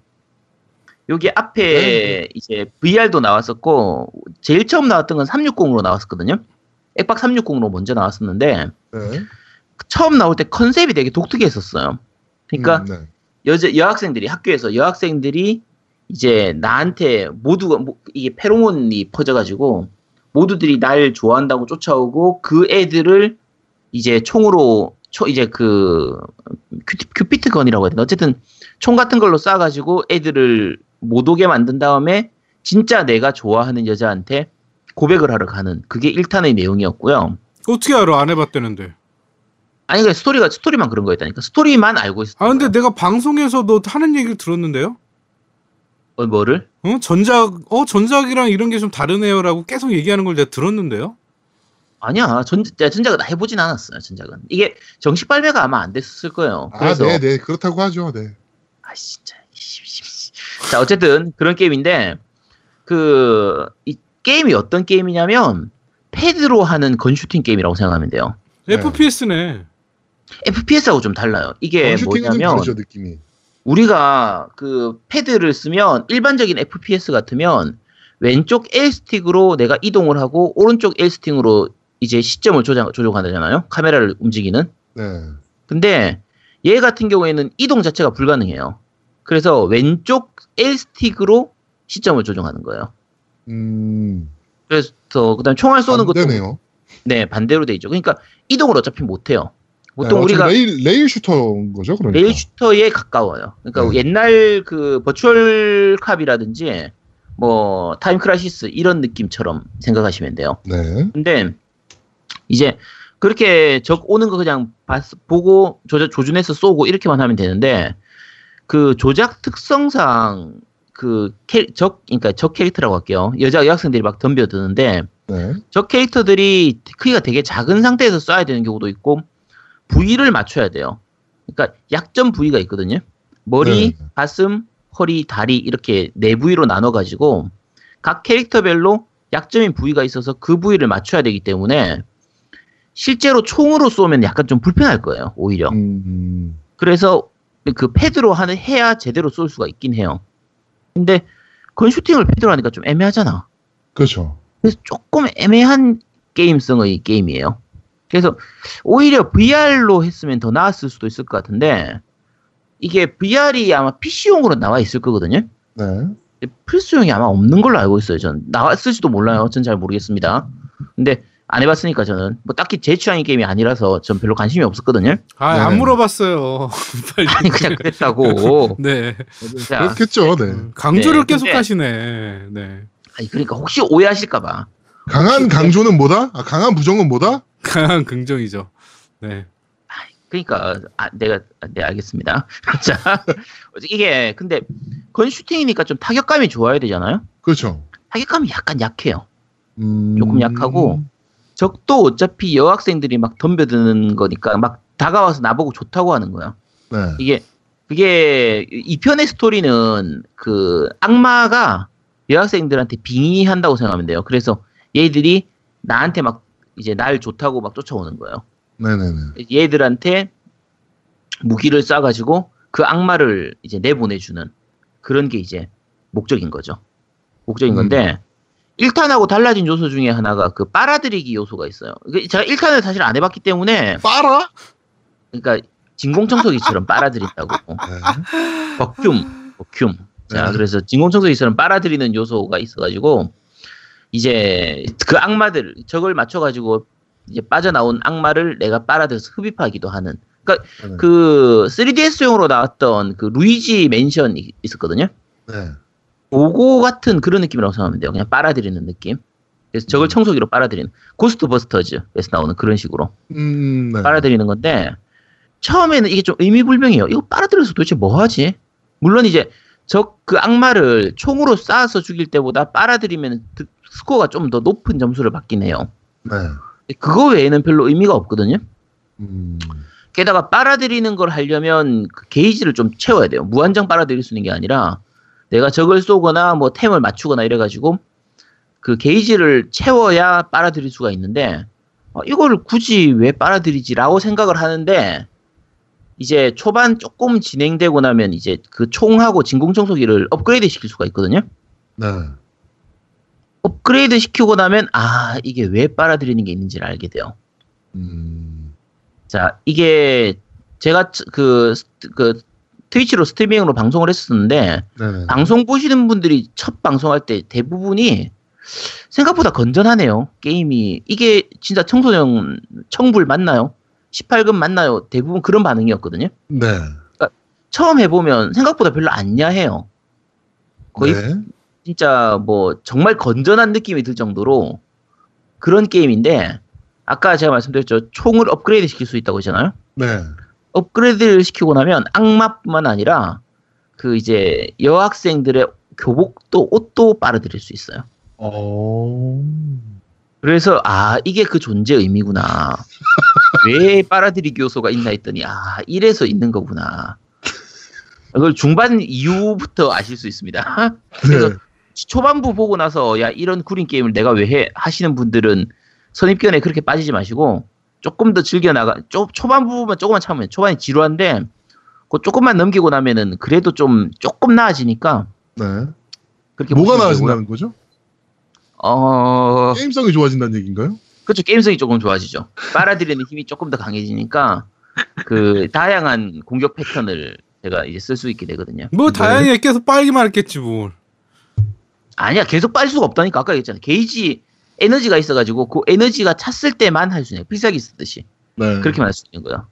여기 앞에 네. 이제 VR도 나왔었고, 제일 처음 나왔던 건 360으로 나왔었거든요. 액박 360으로 먼저 나왔었는데, 네. 처음 나올 때 컨셉이 되게 독특했었어요. 그러니까 음, 네. 여자 여학생들이 학교에서 여학생들이 이제 나한테 모두가 뭐- 이게 페로몬이 퍼져가지고 모두들이 날 좋아한다고 쫓아오고 그 애들을 이제 총으로 초 이제 그 큐, 큐피트 건이라고 해야 되나 어쨌든 총 같은 걸로 쏴가지고 애들을 못 오게 만든 다음에 진짜 내가 좋아하는 여자한테 고백을 하러 가는 그게 1탄의 내용이었고요. 어떻게 알아? 안 해봤다는데. 아니 그 스토리가 스토리만 그런 거였다니까 스토리만 알고 있었. 아 근데 내가 방송에서도 하는 얘기를 들었는데요. 어, 뭐를? 어 전작 어 전작이랑 이런 게 좀 다르네요라고 계속 얘기하는 걸 내가 들었는데요. 아니야 전 야, 전작은 해보진 않았어요 전작은 이게 정식 발매가 아마 안 됐을 거예요 아, 그래서 네, 네. 그렇다고 하죠. 네. 아 진짜. 자 어쨌든 그런 게임인데 그 이 게임이 어떤 게임이냐면 패드로 하는 건슈팅 게임이라고 생각하면 돼요 네. FPS네. FPS하고 좀 달라요 이게 뭐냐면 다르죠, 느낌이. 우리가 그 패드를 쓰면 일반적인 FPS 같으면 왼쪽 L stick으로 내가 이동을 하고 오른쪽 L stick으로 이제 시점을 조정, 조정하잖아요. 카메라를 움직이는. 네. 근데 얘 같은 경우에는 이동 자체가 불가능해요. 그래서 왼쪽 L stick으로 시점을 조정하는 거예요. 음. 그래서 그다음 총알 쏘는 안 것도 되네요. 네 반대로 돼 있죠. 그러니까 이동을 어차피 못 해요. 보통 네, 우리가 rail, rail shooter인 거죠, 그러니까. rail shooter에 가까워요. 그러니까 네. 옛날 그 Virtua Cop이라든지 뭐 Time Crisis 이런 느낌처럼 생각하시면 돼요. 네. 근데 이제 그렇게 적 오는 거 그냥 봤- 보고 조준해서 쏘고 이렇게만 하면 되는데 그 조작 특성상 그 적 그러니까 적 캐릭터라고 할게요. 여자 여학생들이 막 덤벼드는데 네. 적 캐릭터들이 크기가 되게 작은 상태에서 쏴야 되는 경우도 있고 부위를 맞춰야 돼요. 그러니까 약점 부위가 있거든요. 머리, 네. 가슴, 허리, 다리 이렇게 네 부위로 나눠 가지고 각 캐릭터별로 약점인 부위가 있어서 그 부위를 맞춰야 되기 때문에 실제로 총으로 쏘면 약간 좀 불편할 거예요. 오히려. 음, 그래서 그 패드로 하는 해야 제대로 쏠 수가 있긴 해요. 근데 건슈팅을 패드로 하니까 좀 애매하잖아. 그렇죠. 그래서 조금 애매한 게임성의 게임이에요. 그래서 오히려 VR로 했으면 더 나았을 수도 있을 것 같은데 이게 VR이 아마 PC용으로 나와 있을 거거든요. 네. 플스용이 아마 없는 걸로 알고 있어요. 전 나왔을지도 몰라요. 전 잘 모르겠습니다. 근데 안 해봤으니까 저는 뭐 딱히 제 취향의 게임이 아니라서 전 별로 관심이 없었거든요. 아안 네네. 물어봤어요. 빨리. 아니 그냥 그랬다고. 네. 자, 그렇겠죠, 네. 강조를 네, 계속 근데- 하시네. 네. 아니 그러니까 혹시 오해하실까봐. 강한 강조는 뭐다? 아, 강한 부정은 뭐다? 강한 긍정이죠. 네. 그러니까 아, 내가 네 알겠습니다. 자 이게 근데 건 슈팅이니까 좀 타격감이 좋아야 되잖아요. 그렇죠. 타격감이 약간 약해요. 음, 조금 약하고 적도 어차피 여학생들이 막 덤벼드는 거니까 막 다가와서 나보고 좋다고 하는 거야. 네. 이게 그게 이 편의 스토리는 그 악마가 여학생들한테 빙의한다고 생각하면 돼요. 그래서 얘들이 나한테 막 이제 날 좋다고 막 쫓아오는 거예요. 네네네. 얘들한테 무기를 쏴가지고 그 악마를 이제 내보내주는 그런 게 이제 목적인 거죠. 목적인 음. 건데 1탄하고 달라진 요소 중에 하나가 그 빨아들이기 요소가 있어요. 이게 제가 1탄을 사실 안 해봤기 때문에 빨아? 그러니까 진공청소기처럼 빨아들인다고. 네. 버큐움, 버큐움. 자, 네. 그래서 진공청소기처럼 빨아들이는 요소가 있어가지고 이제 그 악마들 적을 맞춰가지고 이제 빠져나온 악마를 내가 빨아들여서 흡입하기도 하는. 그러니까 네. 그 3DS용으로 나왔던 그 루이지 맨션이 있었거든요. 네. 오고 같은 그런 느낌이라고 생각하면 돼요. 그냥 빨아들이는 느낌. 그래서 적을 음. 청소기로 빨아들이는 고스트 버스터즈에서 나오는 그런 식으로 음, 네. 빨아들이는 건데 처음에는 이게 좀 의미불명해요. 이거 빨아들여서 도대체 뭐 하지? 물론 이제 적그 악마를 총으로 쏴서 죽일 때보다 빨아들이면 드- 스코어가 좀 더 높은 점수를 받긴 해요. 네. 그거 외에는 별로 의미가 없거든요. 음, 게다가 빨아들이는 걸 하려면 그 게이지를 좀 채워야 돼요. 무한정 빨아들일 수 있는 게 아니라 내가 적을 쏘거나 뭐 템을 맞추거나 이래가지고 그 게이지를 채워야 빨아들일 수가 있는데 어, 이거를 굳이 왜 빨아들이지라고 생각을 하는데 이제 초반 조금 진행되고 나면 이제 그 총하고 진공청소기를 업그레이드 시킬 수가 있거든요. 네. 업그레이드 시키고 나면 아 이게 왜 빨아들이는 게 있는지를 알게 돼요. 음, 자, 이게 제가 츠- 그, 스- 그 트위치로 스트리밍으로 방송을 했었는데 네네. 방송 보시는 분들이 첫 방송할 때 대부분이 생각보다 건전하네요. 게임이 이게 진짜 청소년 청불 맞나요? 18금 맞나요? 대부분 그런 반응이었거든요. 네. 처음 해보면 생각보다 별로 안 야해요. 거의 네. 진짜 뭐 정말 건전한 느낌이 들 정도로 그런 게임인데 아까 제가 말씀드렸죠. 총을 업그레이드 시킬 수 있다고 했잖아요. 네. 업그레이드를 시키고 나면 악마뿐만 아니라 그 이제 여학생들의 교복도 옷도 빨아들일 수 있어요. 어. 그래서 아 이게 그 존재 의미구나. 왜 빨아들이기 요소가 있나 했더니 아 이래서 있는 거구나. 그걸 중반 이후부터 아실 수 있습니다. 그래서 네. 초반부 보고 나서 야 이런 구린 게임을 내가 왜 해 하시는 분들은 선입견에 그렇게 빠지지 마시고 조금 더 즐겨 나가 초, 초반부만 조금만 참으면 초반이 지루한데 그 조금만 넘기고 나면은 그래도 좀 조금 나아지니까 네. 그렇게 뭐가. 나아진다는 거죠? 어 게임성이 좋아진다는 얘기인가요? 그렇죠 게임성이 조금 좋아지죠 빨아들이는 힘이 조금 더 강해지니까 그 다양한 공격 패턴을 제가 이제 쓸 수 있게 되거든요 뭐 네. 다양하게 계속 빨기만 했겠지 뭘. 아니야 계속 빨 수가 없다니까 아까 얘기했잖아 게이지 에너지가 있어가지고 그 에너지가 찼을 때만 할 수 있는 필살기 쓰듯이 네. 그렇게만 할 수 있는 거야.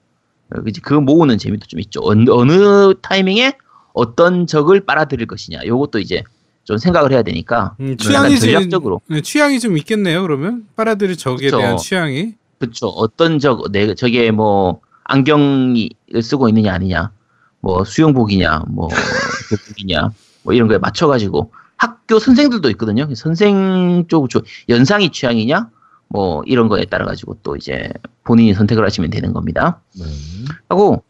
어, 그지 그 모으는 재미도 좀 있죠. 어느, 어느 타이밍에 어떤 적을 빨아들일 것이냐. 요것도 이제 좀 생각을 해야 되니까. 음, 취향이 좀 전략적으로. 네, 취향이 좀 있겠네요. 그러면 빨아들일 적에 그쵸. 대한 취향이. 그렇죠. 어떤 적, 내 저게 뭐 안경을 쓰고 있느냐 아니냐, 뭐 수영복이냐, 뭐 교복이냐, 뭐 이런 거에 맞춰가지고 학교 선생들도 있거든요. 선생 쪽 조- 연상이 취향이냐, 뭐 이런 거에 따라 가지고 또 이제 본인이 선택을 하시면 되는 겁니다. 네. 하고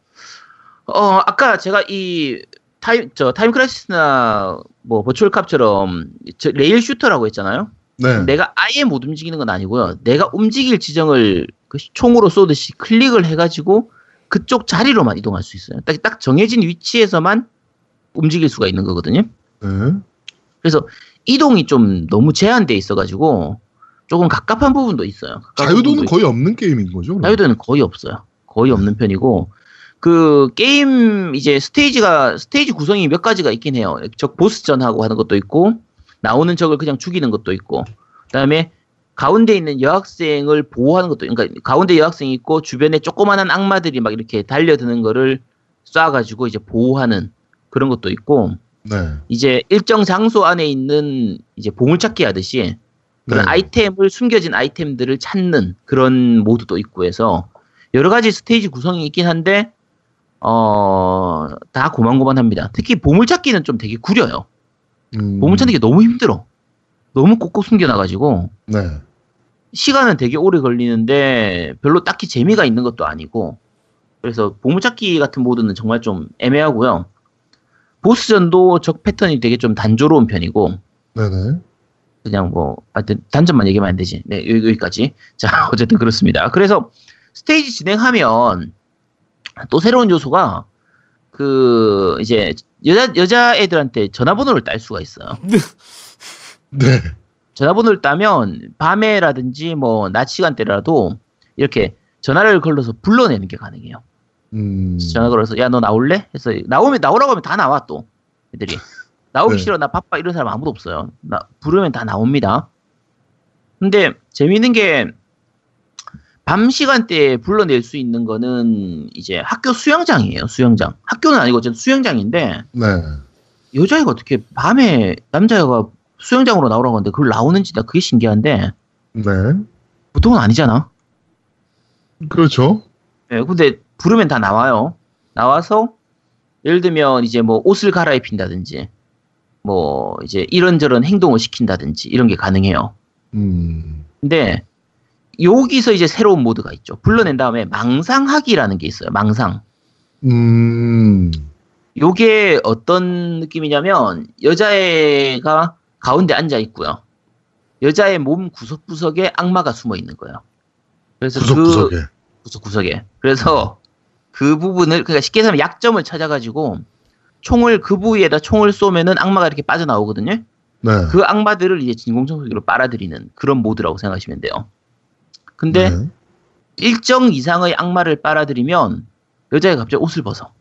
어 아까 제가 이 타임 저 Time Crisis나 뭐 Virtua Cop처럼 저 rail shooter라고 했잖아요. 네. 내가 아예 못 움직이는 건 아니고요. 내가 움직일 지정을 그 총으로 쏘듯이 클릭을 해가지고 그쪽 자리로만 이동할 수 있어요. 딱, 딱 정해진 위치에서만 움직일 수가 있는 거거든요. 네. 그래서 이동이 좀 너무 제한돼 있어가지고 조금 갑갑한 부분도 있어요. 자유도는 거의 없는 게임인 거죠? 그럼? 자유도는 거의 없어요. 거의 없는 편이고 그 게임 이제 스테이지가 스테이지 구성이 몇 가지가 있긴 해요. 적 보스전하고 하는 것도 있고 나오는 적을 그냥 죽이는 것도 있고 그다음에 가운데 있는 여학생을 보호하는 것도 그러니까 가운데 여학생이 있고 주변에 조그마한 악마들이 막 이렇게 달려드는 거를 쏴가지고 이제 보호하는 그런 것도 있고 네. 이제 일정 장소 안에 있는 이제 보물찾기 하듯이 그런 네. 아이템을 숨겨진 아이템들을 찾는 그런 모드도 있고 해서 여러 가지 스테이지 구성이 있긴 한데 어 다 고만고만합니다. 특히 보물찾기는 좀 되게 구려요. 음, 보물찾기가 너무 힘들어. 너무 꼭꼭 숨겨놔가지고 네. 시간은 되게 오래 걸리는데 별로 딱히 재미가 있는 것도 아니고 그래서 보물찾기 같은 모드는 정말 좀 애매하고요. 보스전도 적 패턴이 되게 좀 단조로운 편이고 네네. 그냥 뭐 하여튼 단점만 얘기하면 안 되지. 네 여기, 여기까지. 자 어쨌든 그렇습니다. 그래서 스테이지 진행하면 또 새로운 요소가 그 이제 여자 여자 애들한테 전화번호를 딸 수가 있어요. 네. 전화번호를 따면 밤에라든지 뭐 낮 시간대라도 이렇게 전화를 걸러서 불러내는 게 가능해요. 음. 전화 걸어서 야 너 나올래? 해서 나오면 나오라고 하면 다 나와 또 애들이 나오기 네. 싫어 나 바빠 이런 사람 아무도 없어요. 나 부르면 다 나옵니다. 근데 재미있는 게 밤 시간대에 불러낼 수 있는 거는 이제 학교 수영장이에요. 수영장. 학교는 아니고 어쨌든 수영장인데 네. 여자애가 어떻게 밤에 남자애가 수영장으로 나오라고 하는데 그걸 나오는지 나 그게 신기한데 네. 보통은 아니잖아. 그렇죠. 예, 근데 부르면 다 나와요. 나와서 예를 들면 이제 뭐 옷을 갈아입힌다든지 뭐 이제 이런저런 행동을 시킨다든지 이런 게 가능해요. 음. 근데 여기서 이제 새로운 모드가 있죠. 불러낸 다음에 망상하기라는 게 있어요. 망상. 음. 요게 어떤 느낌이냐면 여자애가 가운데 앉아 있고요. 여자의 몸 구석구석에 악마가 숨어 있는 거예요. 그래서 그 구석구석에. 구석구석에. 그래서 그 부분을 그러니까 쉽게 말하면 약점을 찾아가지고 총을 그 부위에다 총을 쏘면은 악마가 이렇게 빠져나오거든요. 네. 그 악마들을 이제 진공청소기로 빨아들이는 그런 모드라고 생각하시면 돼요. 근데 네. 일정 이상의 악마를 빨아들이면 여자애가 갑자기 옷을 벗어.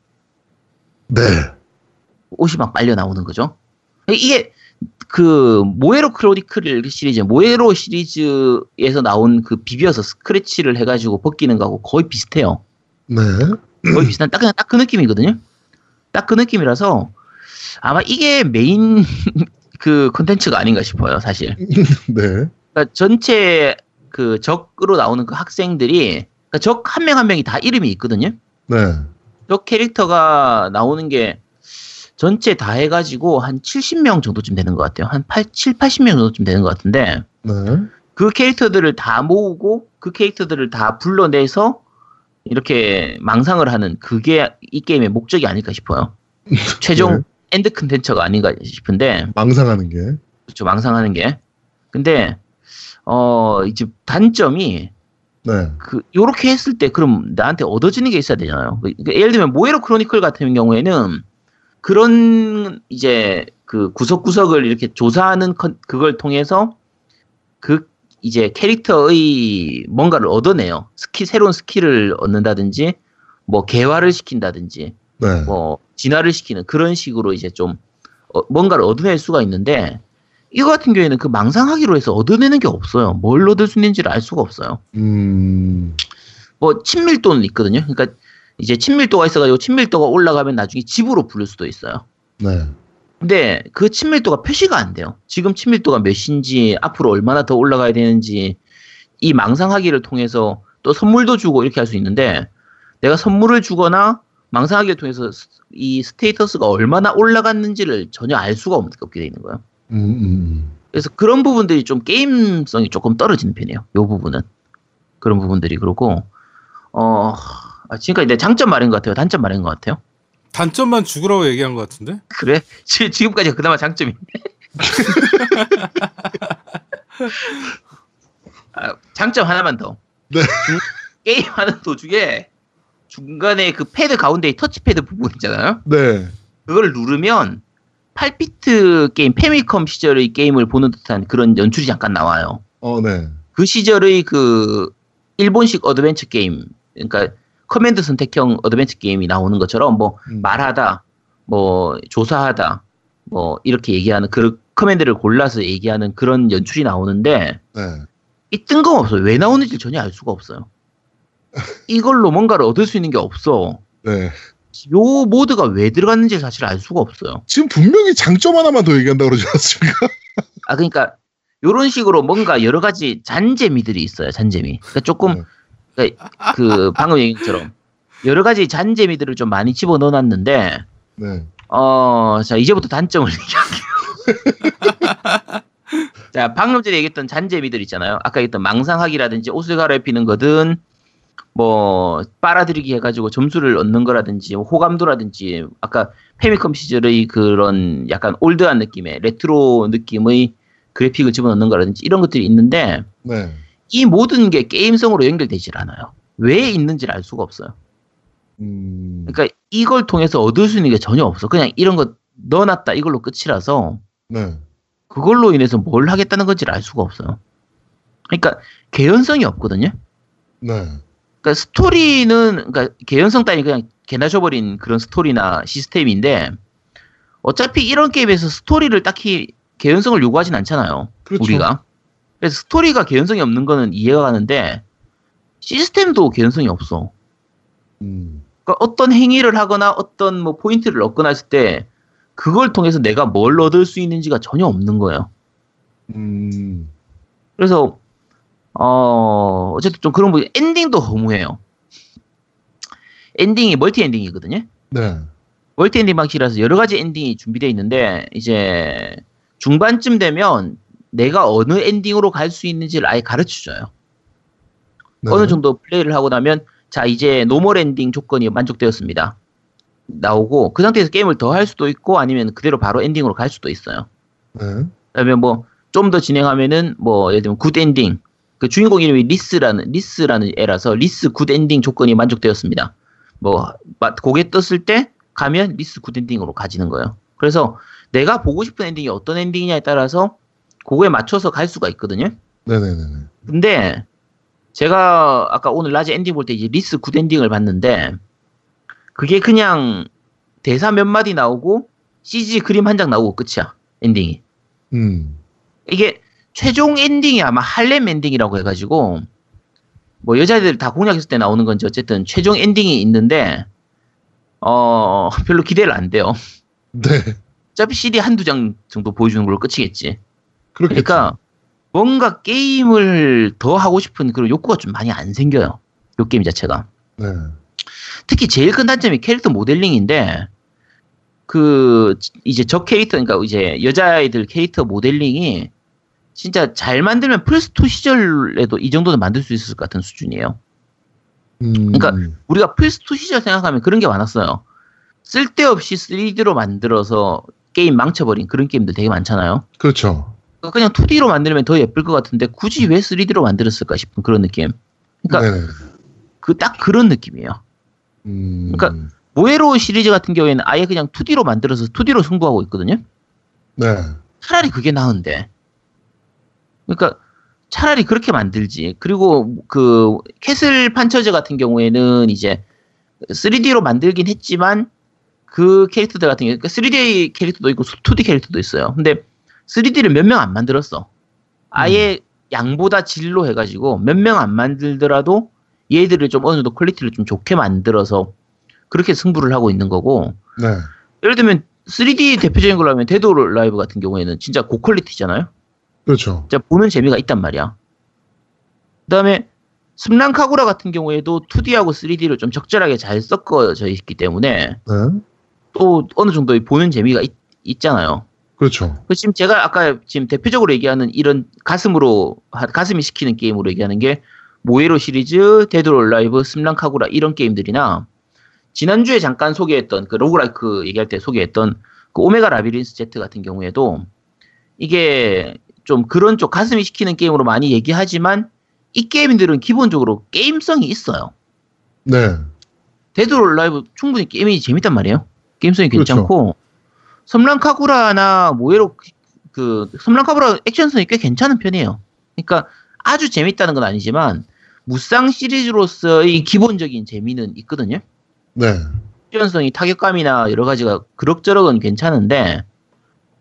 네. 옷이 막 빨려 나오는 거죠. 이게 그 Moero Chronicle 시리즈, Moero 시리즈에서 나온 그 비벼서 스크래치를 해가지고 벗기는 거하고 거의 비슷해요. 네. 거의 비슷한 딱 그냥 딱 그 느낌이거든요. 딱 그 느낌이라서 아마 이게 메인 그 콘텐츠가 아닌가 싶어요, 사실. 네. 그러니까 전체 그 적으로 나오는 그 학생들이 그러니까 적 한 명 한 명이 다 이름이 있거든요. 네. 적 캐릭터가 나오는 게 전체 다 해가지고 한 70명 정도쯤 되는 것 같아요. 한 8, 7, 80명 정도쯤 되는 것 같은데 네. 그 캐릭터들을 다 모으고 그 캐릭터들을 다 불러내서 이렇게 망상을 하는 그게 이 게임의 목적이 아닐까 싶어요. 최종 네. end 컨텐츠가 아닌가 싶은데 망상하는 게. 그렇죠 망상하는 게 근데 어 이제 단점이 네. 그 요렇게 했을 때 그럼 나한테 얻어지는 게 있어야 되잖아요. 그- 그 예를 들면 Moero Chronicle 같은 경우에는 그런 이제 그 구석구석을 이렇게 조사하는 컨- 그걸 통해서 그 이제 캐릭터의 뭔가를 얻어내요. 스킬 새로운 skill을 얻는다든지 뭐 개화를 시킨다든지 네. 뭐 진화를 시키는 그런 식으로 이제 좀 어, 뭔가를 얻어낼 수가 있는데 이거 같은 경우에는 그 망상하기로 해서 얻어내는 게 없어요. 뭘 얻을 수 있는지를 알 수가 없어요. 음. 뭐 친밀도는 있거든요. 그러니까 이제 친밀도가 있어가지고 친밀도가 올라가면 나중에 집으로 부를 수도 있어요. 네. 근데 그 친밀도가 표시가 안 돼요. 지금 친밀도가 몇인지 앞으로 얼마나 더 올라가야 되는지 이 망상하기를 통해서 또 선물도 주고 이렇게 할 수 있는데 내가 선물을 주거나 망상하기를 통해서 스- 이 스테이터스가 얼마나 올라갔는지를 전혀 알 수가 없- 없게 돼 있는 거예요. 음, 음. 그래서 그런 부분들이 좀 게임성이 조금 떨어지는 편이에요. 이 부분은 그런 부분들이 그러고 어 아, 지금까지 내 장점 말인 것 같아요. 단점 말인 것 같아요. 단점만 죽으라고 얘기한 것 같은데? 그래? 지, 지금까지 그나마 장점인데. 아, 장점 하나만 더. 네. 중- 게임하는 도중에 중간에 그 패드 가운데에 터치패드 부분 있잖아요. 네. 그걸 누르면 8비트 게임, Famicom 시절의 게임을 보는 듯한 그런 연출이 잠깐 나와요. 어, 네. 그 시절의 그 일본식 어드벤처 게임, 그러니까 command 선택형 어드벤처 게임이 나오는 것처럼 뭐 음. 말하다, 뭐 조사하다, 뭐 이렇게 얘기하는 그 command를 골라서 얘기하는 그런 연출이 나오는데 네. 이 뜬금없어요. 왜 나오는지 전혀 알 수가 없어요. 이걸로 뭔가를 얻을 수 있는 게 없어. 네. 요 모드가 왜 들어갔는지 사실 알 수가 없어요. 지금 분명히 장점 하나만 더 얘기한다고 그러지 않습니까? 아 그러니까 요런 식으로 뭔가 여러 가지 잔재미들이 있어요. 잔재미. 그러니까 조금 그러니까 그 방금 얘기한 것처럼 여러 가지 잔재미들을 좀 많이 집어 넣어놨는데 네. 어, 자, 이제부터 단점을 얘기할게요. 자, 방금 전에 얘기했던 잔재미들 있잖아요. 아까 얘기했던 망상하기라든지 옷을 갈아입히는 거든, 뭐, 빨아들이기 해가지고 점수를 얻는 거라든지, 뭐 호감도라든지, 아까 Famicom 시절의 그런 약간 old한 느낌의, 레트로 느낌의 그래픽을 집어넣는 거라든지, 이런 것들이 있는데, 네. 이 모든 게 게임성으로 연결되질 않아요. 왜 있는지를 알 수가 없어요. 음. 그러니까 이걸 통해서 얻을 수 있는 게 전혀 없어. 그냥 이런 거 넣어놨다 이걸로 끝이라서 네. 그걸로 인해서 뭘 하겠다는 건지를 알 수가 없어요. 그러니까 개연성이 없거든요. 네. 그러니까 스토리는 그러니까 개연성 따위 그냥 개나 줘버린 그런 스토리나 시스템인데 어차피 이런 게임에서 스토리를 딱히 개연성을 요구하진 않잖아요. 그렇죠. 우리가. 그래서 스토리가 개연성이 없는 거는 이해가 가는데 시스템도 개연성이 없어. 음. 그러니까 어떤 행위를 하거나 어떤 뭐 포인트를 얻거나 했을 때 그걸 통해서 내가 뭘 얻을 수 있는지가 전혀 없는 거예요. 음. 그래서 어 어쨌든 좀 그런 부분 엔딩도 허무해요. 엔딩이 multi ending이거든요. 네. multi ending 방식이라서 여러 가지 엔딩이 준비되어 있는데 이제 중반쯤 되면 내가 어느 엔딩으로 갈 수 있는지를 아예 가르쳐 줘요. 네. 어느 정도 플레이를 하고 나면 자 이제 normal ending 조건이 만족되었습니다. 나오고 그 상태에서 게임을 더 할 수도 있고 아니면 그대로 바로 엔딩으로 갈 수도 있어요. 네. 그다음에 뭐 좀 더 진행하면은 뭐 예를 들면 good ending 그 주인공 이름이 리스라는 리스라는 애라서 리스 good ending 조건이 만족되었습니다. 뭐 마- 그게 떴을 때 가면 리스 good ending으로 가지는 거예요. 그래서 내가 보고 싶은 엔딩이 어떤 엔딩이냐에 따라서 그거에 맞춰서 갈 수가 있거든요. 네네네네. 근데 제가 아까 오늘 낮에 엔딩 볼 때 이제 리스 good ending을 봤는데 그게 그냥 대사 몇 마디 나오고 CG 그림 한 장 나오고 끝이야 엔딩이. 음. 이게 최종 엔딩이 아마 할렘 엔딩이라고 해가지고 뭐 여자들 다 공략했을 때 나오는 건지 어쨌든 최종 엔딩이 있는데 어 별로 기대를 안 돼요. 네. 어차피 CG 한두 장 정도 보여주는 걸로 끝이겠지. 그렇겠죠. 그러니까 뭔가 게임을 더 하고 싶은 그런 욕구가 좀 많이 안 생겨요. 요 게임 자체가. 네. 특히 제일 큰 단점이 캐릭터 모델링인데 그 이제 저 캐릭터 그러니까 이제 여자아이들 캐릭터 모델링이 진짜 잘 만들면 플스2 시절에도 이 정도는 만들 수 있을 것 같은 수준이에요. 음. 그러니까 우리가 플스2 시절 생각하면 그런 게 많았어요. 쓸데없이 3D로 만들어서 게임 망쳐버린 그런 게임들 되게 많잖아요. 그렇죠. 그냥 2D로 만들면 더 예쁠 것 같은데 굳이 왜 3D로 만들었을까 싶은 그런 느낌. 그러니까. 그 딱 그런 느낌이에요. 음. 그러니까 Moero 시리즈 같은 경우에는 아예 그냥 2D로 만들어서 2D로 승부하고 있거든요. 네. 차라리 그게 나은데. 그러니까 차라리 그렇게 만들지. 그리고 그 Castle Panzers 같은 경우에는 이제 3D로 만들긴 했지만 그 캐릭터들 같은 경우, 그러니까 3D 캐릭터도 있고 2D 캐릭터도 있어요. 근데 3D를 몇 명 안 만들었어. 아예 양보다 질로 해가지고 몇 명 안 만들더라도 얘들을 좀 어느 정도 퀄리티를 좀 좋게 만들어서 그렇게 승부를 하고 있는 거고 네. 예를 들면 3D 대표적인 걸로 하면 Dead or Alive 같은 경우에는 진짜 고퀄리티잖아요. 그렇죠. 진짜 보는 재미가 있단 말이야. 그다음에 섬란카구라 같은 경우에도 2D하고 3D를 좀 적절하게 잘 섞어져 있기 때문에 네. 또 어느 정도 보는 재미가 있, 잖아요 그렇죠. 지금 제가 아까 지금 대표적으로 얘기하는 이런 가슴으로 하- 가슴이 시키는 게임으로 얘기하는 게 모에로 시리즈, Dead or Alive, 섬란카구라 이런 게임들이나 지난주에 잠깐 소개했던 그 roguelike 얘기할 때 소개했던 그 Omega Labyrinth Z 같은 경우에도 이게 좀 그런 쪽 가슴이 시키는 게임으로 많이 얘기하지만 이 게임들은 기본적으로 게임성이 있어요. 네. Dead or Alive 충분히 게임이 재밌단 말이에요. 게임성이 그렇죠. 섬란카구라나 모에로 그 섬란카구라 액션성이 꽤 괜찮은 편이에요. 그러니까 아주 재밌다는 건 아니지만 무쌍 시리즈로서의 기본적인 재미는 있거든요. 네. 액션성이 타격감이나 여러 가지가 그럭저럭은 괜찮은데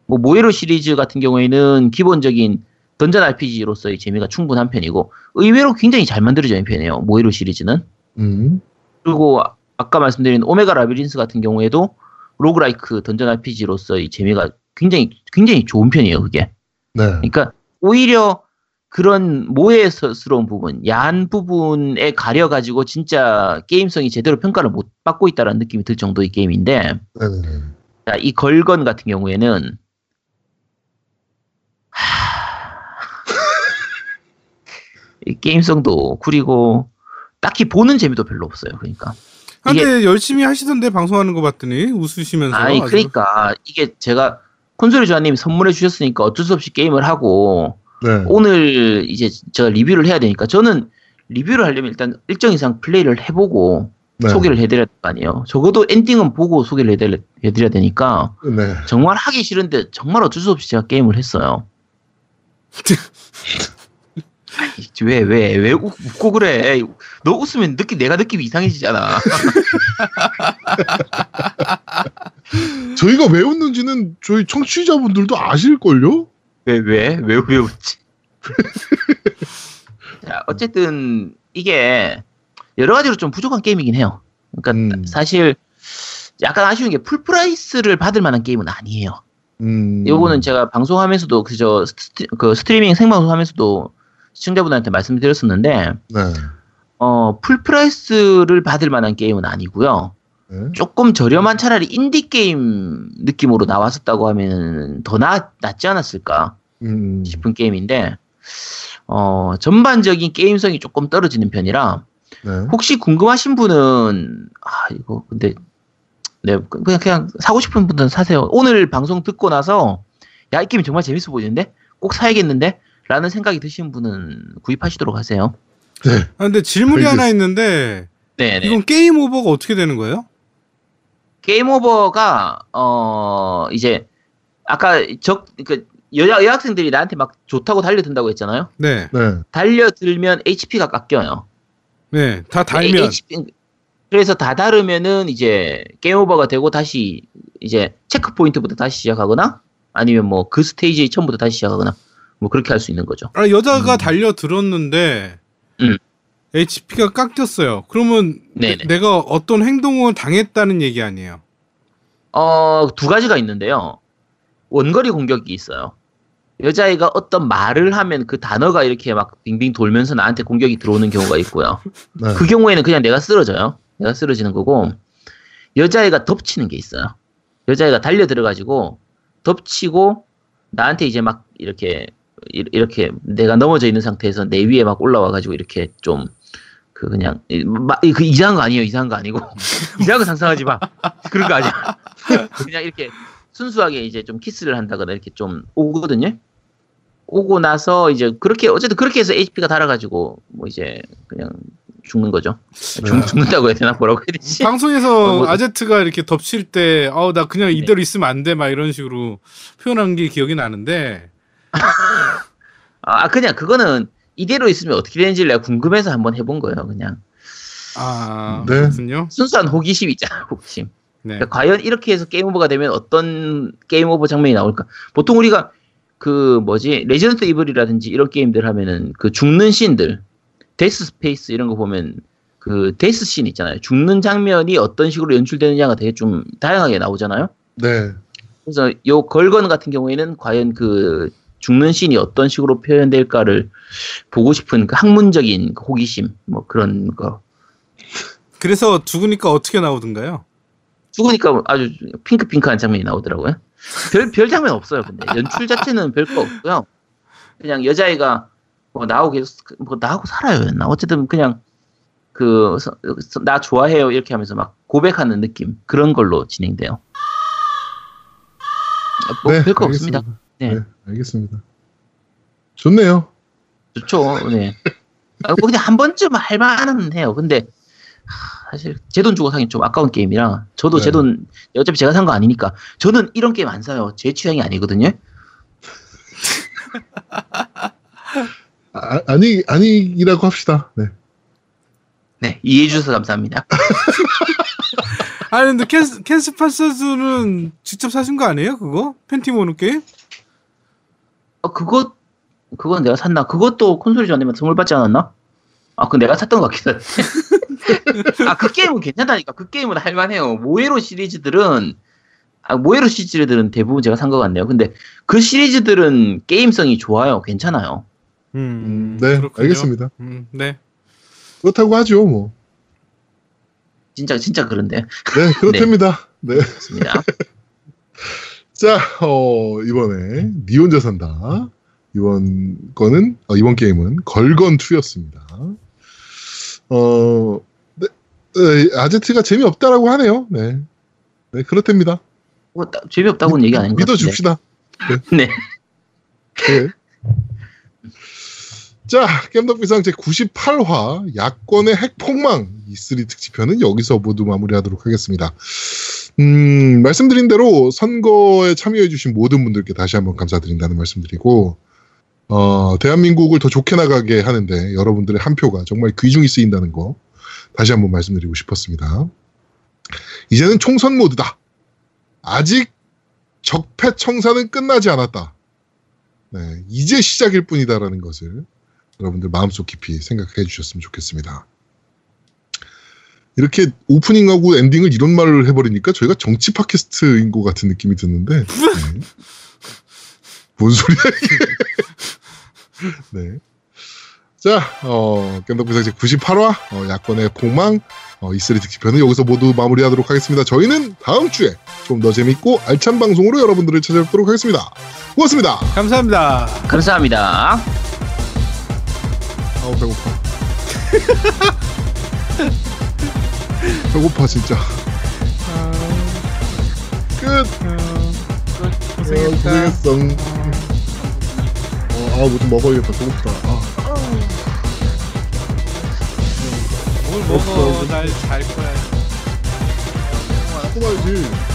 뭐 모에로 시리즈 같은 경우에는 기본적인 던전 RPG로서의 재미가 충분한 편이고 의외로 굉장히 잘 만들어져 있는 편이에요. 모에로 시리즈는. 음. 그리고 아- 아까 말씀드린 오메가 라비린스 같은 경우에도 로그라이크 던전 RPG로서의 재미가 굉장히 굉장히 좋은 편이에요. 그게. 네. 그러니까 오히려 그런 모해스러운 부분, 야한 부분에 가려가지고 진짜 게임성이 제대로 평가를 못 받고 있다는 느낌이 들 정도의 게임인데. 자, 이 걸건 같은 경우에는 하... 게임성도 구리고 딱히 보는 재미도 별로 없어요. 그러니까. 아, 근데 열심히 하시던데 방송하는 거 봤더니 웃으시면서 아니 아주. 그러니까 이게 제가 콘솔이 조아님이 선물해 주셨으니까 어쩔 수 없이 게임을 하고 네. 오늘 이제 제가 리뷰를 해야 되니까 저는 리뷰를 하려면 일단 일정 이상 플레이를 해보고 네. 소개를 해드려야 될 거 아니에요. 적어도 엔딩은 보고 소개를 해드려, 해드려야 되니까 네. 정말 하기 싫은데 정말 어쩔 수 없이 제가 게임을 했어요. 왜 왜 왜 웃 고 그래? 너 웃으면 느낌 내가 느낌이 이상해지잖아. 저희가 왜 웃는지는 저희 청취자분들도 아실걸요? 왜 왜 왜 왜 웃지? 자, 어쨌든 이게 여러 가지로 좀 부족한 게임이긴 해요. 그러니까 음. 사실 약간 아쉬운 게 full price를 받을 만한 게임은 아니에요. 음. 요거는 제가 방송하면서도 그저 스트, 그 스트리밍 생방송 하면서도 시청자분들한테 말씀드렸었는데 네. 어 full price를 받을 만한 게임은 아니고요. 네. 조금 저렴한 차라리 인디 게임 느낌으로 나왔었다고 하면 더 나, 낫지 않았을까 음. 싶은 게임인데 어 전반적인 게임성이 조금 떨어지는 편이라 네. 혹시 궁금하신 분은 아 이거 근데 네 그냥 그냥 사고 싶은 분들은 사세요. 오늘 방송 듣고 나서 야 이 게임 정말 재밌어 보이는데 꼭 사야겠는데 라는 생각이 드시는 분은 구입하시도록 하세요. 아, 근데 질문이 알겠습니다. 하나 있는데 네네. 이건 게임 오버가 어떻게 되는 거예요? 게임 오버가 어 이제 아까 적 그 여자 여학생들이 나한테 막 좋다고 달려든다고 했잖아요. 네, 네. 달려들면 HP가 깎여요. 네, 다 달면 HP 그래서 다 다르면은 이제 게임 오버가 되고 다시 이제 체크 포인트부터 다시 시작하거나 아니면 뭐 그 스테이지 처음부터 다시 시작하거나 뭐 그렇게 할 수 있는 거죠. 아, 여자가 음. 달려 들었는데 음. HP가 깎였어요. 그러면 네네. 내가 어떤 행동을 당했다는 얘기 아니에요? 어, 두 가지가 있는데요. 원거리 공격이 있어요. 여자애가 어떤 말을 하면 그 단어가 이렇게 막 빙빙 돌면서 나한테 공격이 들어오는 경우가 있고요. 네. 그 경우에는 그냥 내가 쓰러져요. 내가 쓰러지는 거고, 여자애가 덮치는 게 있어요. 여자애가 달려 들어가지고, 덮치고, 나한테 이제 막 이렇게, 이- 이렇게 내가 넘어져 있는 상태에서 내 위에 막 올라와가지고 이렇게 좀, 그 그냥, 이- 그 이상한 거 아니에요. 이상한 거 아니고. 이상한 거 상상하지 마. 그런 거 아니야. 그냥 이렇게 순수하게 이제 좀 키스를 한다거나 이렇게 좀 오거든요. 오고 나서 이제 그렇게 어쨌든 그렇게 해서 HP가 달아가지고 뭐 이제 그냥 죽는 거죠. 죽, 네. 죽는다고 해야 되나 뭐라고 해야 되지? 방송에서 어, 뭐- 아제트가 이렇게 덮칠 때, 아우 나 그냥 이대로 있으면 안 돼, 막 이런 식으로 표현한 게 기억이 나는데, 아 그냥 그거는 이대로 있으면 어떻게 되는지를 내가 궁금해서 한번 해본 거예요. 그냥 아 네. 그렇군요. 순수한 호기심 있잖아. 호기심. 네, 그러니까 과연 이렇게 해서 게임 오버가 되면 어떤 게임 오버 장면이 나올까? 보통 우리가 그 뭐지 Resident Evil이라든지 이런 게임들 하면은 그 죽는 씬들, Dead Space 이런 거 보면 그 death scene 있잖아요. 죽는 장면이 어떤 식으로 연출되느냐가 되게 좀 다양하게 나오잖아요. 네. 그래서 요 걸건 같은 경우에는 과연 그 죽는 씬이 어떤 식으로 표현될까를 보고 싶은 그 학문적인 그 호기심 뭐 그런 거. 그래서 죽으니까 어떻게 나오던가요? 죽으니까 아주 핑크핑크한 장면이 나오더라고요. 별, 별 장면 없어요, 근데. 연출 자체는 별거 없고요. 그냥 여자애가 뭐 나하고 계속, 뭐 나하고 살아요. 나 어쨌든 그냥 그, 나 좋아해요. 이렇게 하면서 막 고백하는 느낌. 그런 걸로 진행돼요. 뭐 네, 별거 없습니다. 네. 네, 알겠습니다. 좋네요. 좋죠. 네. 아, 뭐 그냥 한 번쯤 할 만은 해요. 근데 하, 사실 제 돈 주고 사긴 좀 아까운 게임이라 저도 네. 제돈 어차피 제가 산 거 아니니까 저는 이런 게임 안 사요. 제 취향이 아니거든요. 아, 아니 아니라고 합시다. 네. 네 이해해 주셔서 감사합니다. 아니 근데 캔스, 캔스 파서즈는 직접 사신 거 아니에요? 그거? 팬티 모노 게임? 어, 그거 그건 내가 샀나? 그것도 콘솔이 전에만 선물 받지 않았나? 아, 그 내가 샀던 것 같기도 한데. 아, 그 게임은 괜찮다니까. 그 게임은 할만해요. 모에로 시리즈들은 아, 모에로 시리즈들은 대부분 제가 산 것 같네요. 근데 그 시리즈들은 게임성이 좋아요. 괜찮아요. 음, 네, 그렇군요. 알겠습니다. 음, 네. 그렇다고 하죠, 뭐. 진짜 진짜 그런데. 네, 그렇답니다. 네. 좋습니다. 자, 어, 이번에 니 혼자 산다. 이번 거는 어, 이번 게임은 걸건 2였습니다. 어, 네, 에, 아제트가 재미없다라고 하네요. 네. 네, 그렇답니다. 뭐, 따- 재미없다고는 얘기 안 했는데. 믿어줍시다. 네. 네. 자, 겜덕비상 제 98화 야권의 핵폭망 E3 특집편은 여기서 모두 마무리하도록 하겠습니다. 음, 말씀드린 대로 선거에 참여해주신 모든 분들께 다시 한번 감사드린다는 말씀드리고, 어, 대한민국을 더 좋게 나가게 하는데 여러분들의 한 표가 정말 귀중히 쓰인다는 거 다시 한번 말씀드리고 싶었습니다. 이제는 총선 모드다. 아직 적폐 청산은 끝나지 않았다. 네, 이제 시작일 뿐이다라는 것을 여러분들 마음속 깊이 생각해 주셨으면 좋겠습니다. 이렇게 오프닝하고 엔딩을 이런 말을 해버리니까 저희가 정치 팟캐스트인 것 같은 느낌이 드는데 네. 뭔 소리야 이게 네. 자, 어, 겜덕비상제 98화, 어, 야권의 폭망, 어, 이슬이 특집편은 여기서 모두 마무리하도록 하겠습니다. 저희는 다음 주에 좀 더 재밌고 알찬 방송으로 여러분들을 찾아뵙도록 하겠습니다. 고맙습니다. 감사합니다. 감사합니다. 아우, 배고파. 배고파, 진짜. 끝! 어, 고생했어. 어, 아, 뭐 좀 먹어야겠다. 배고프다. 아. 뭘 먹어? 날 잘 거야. 아, 또 봐야지.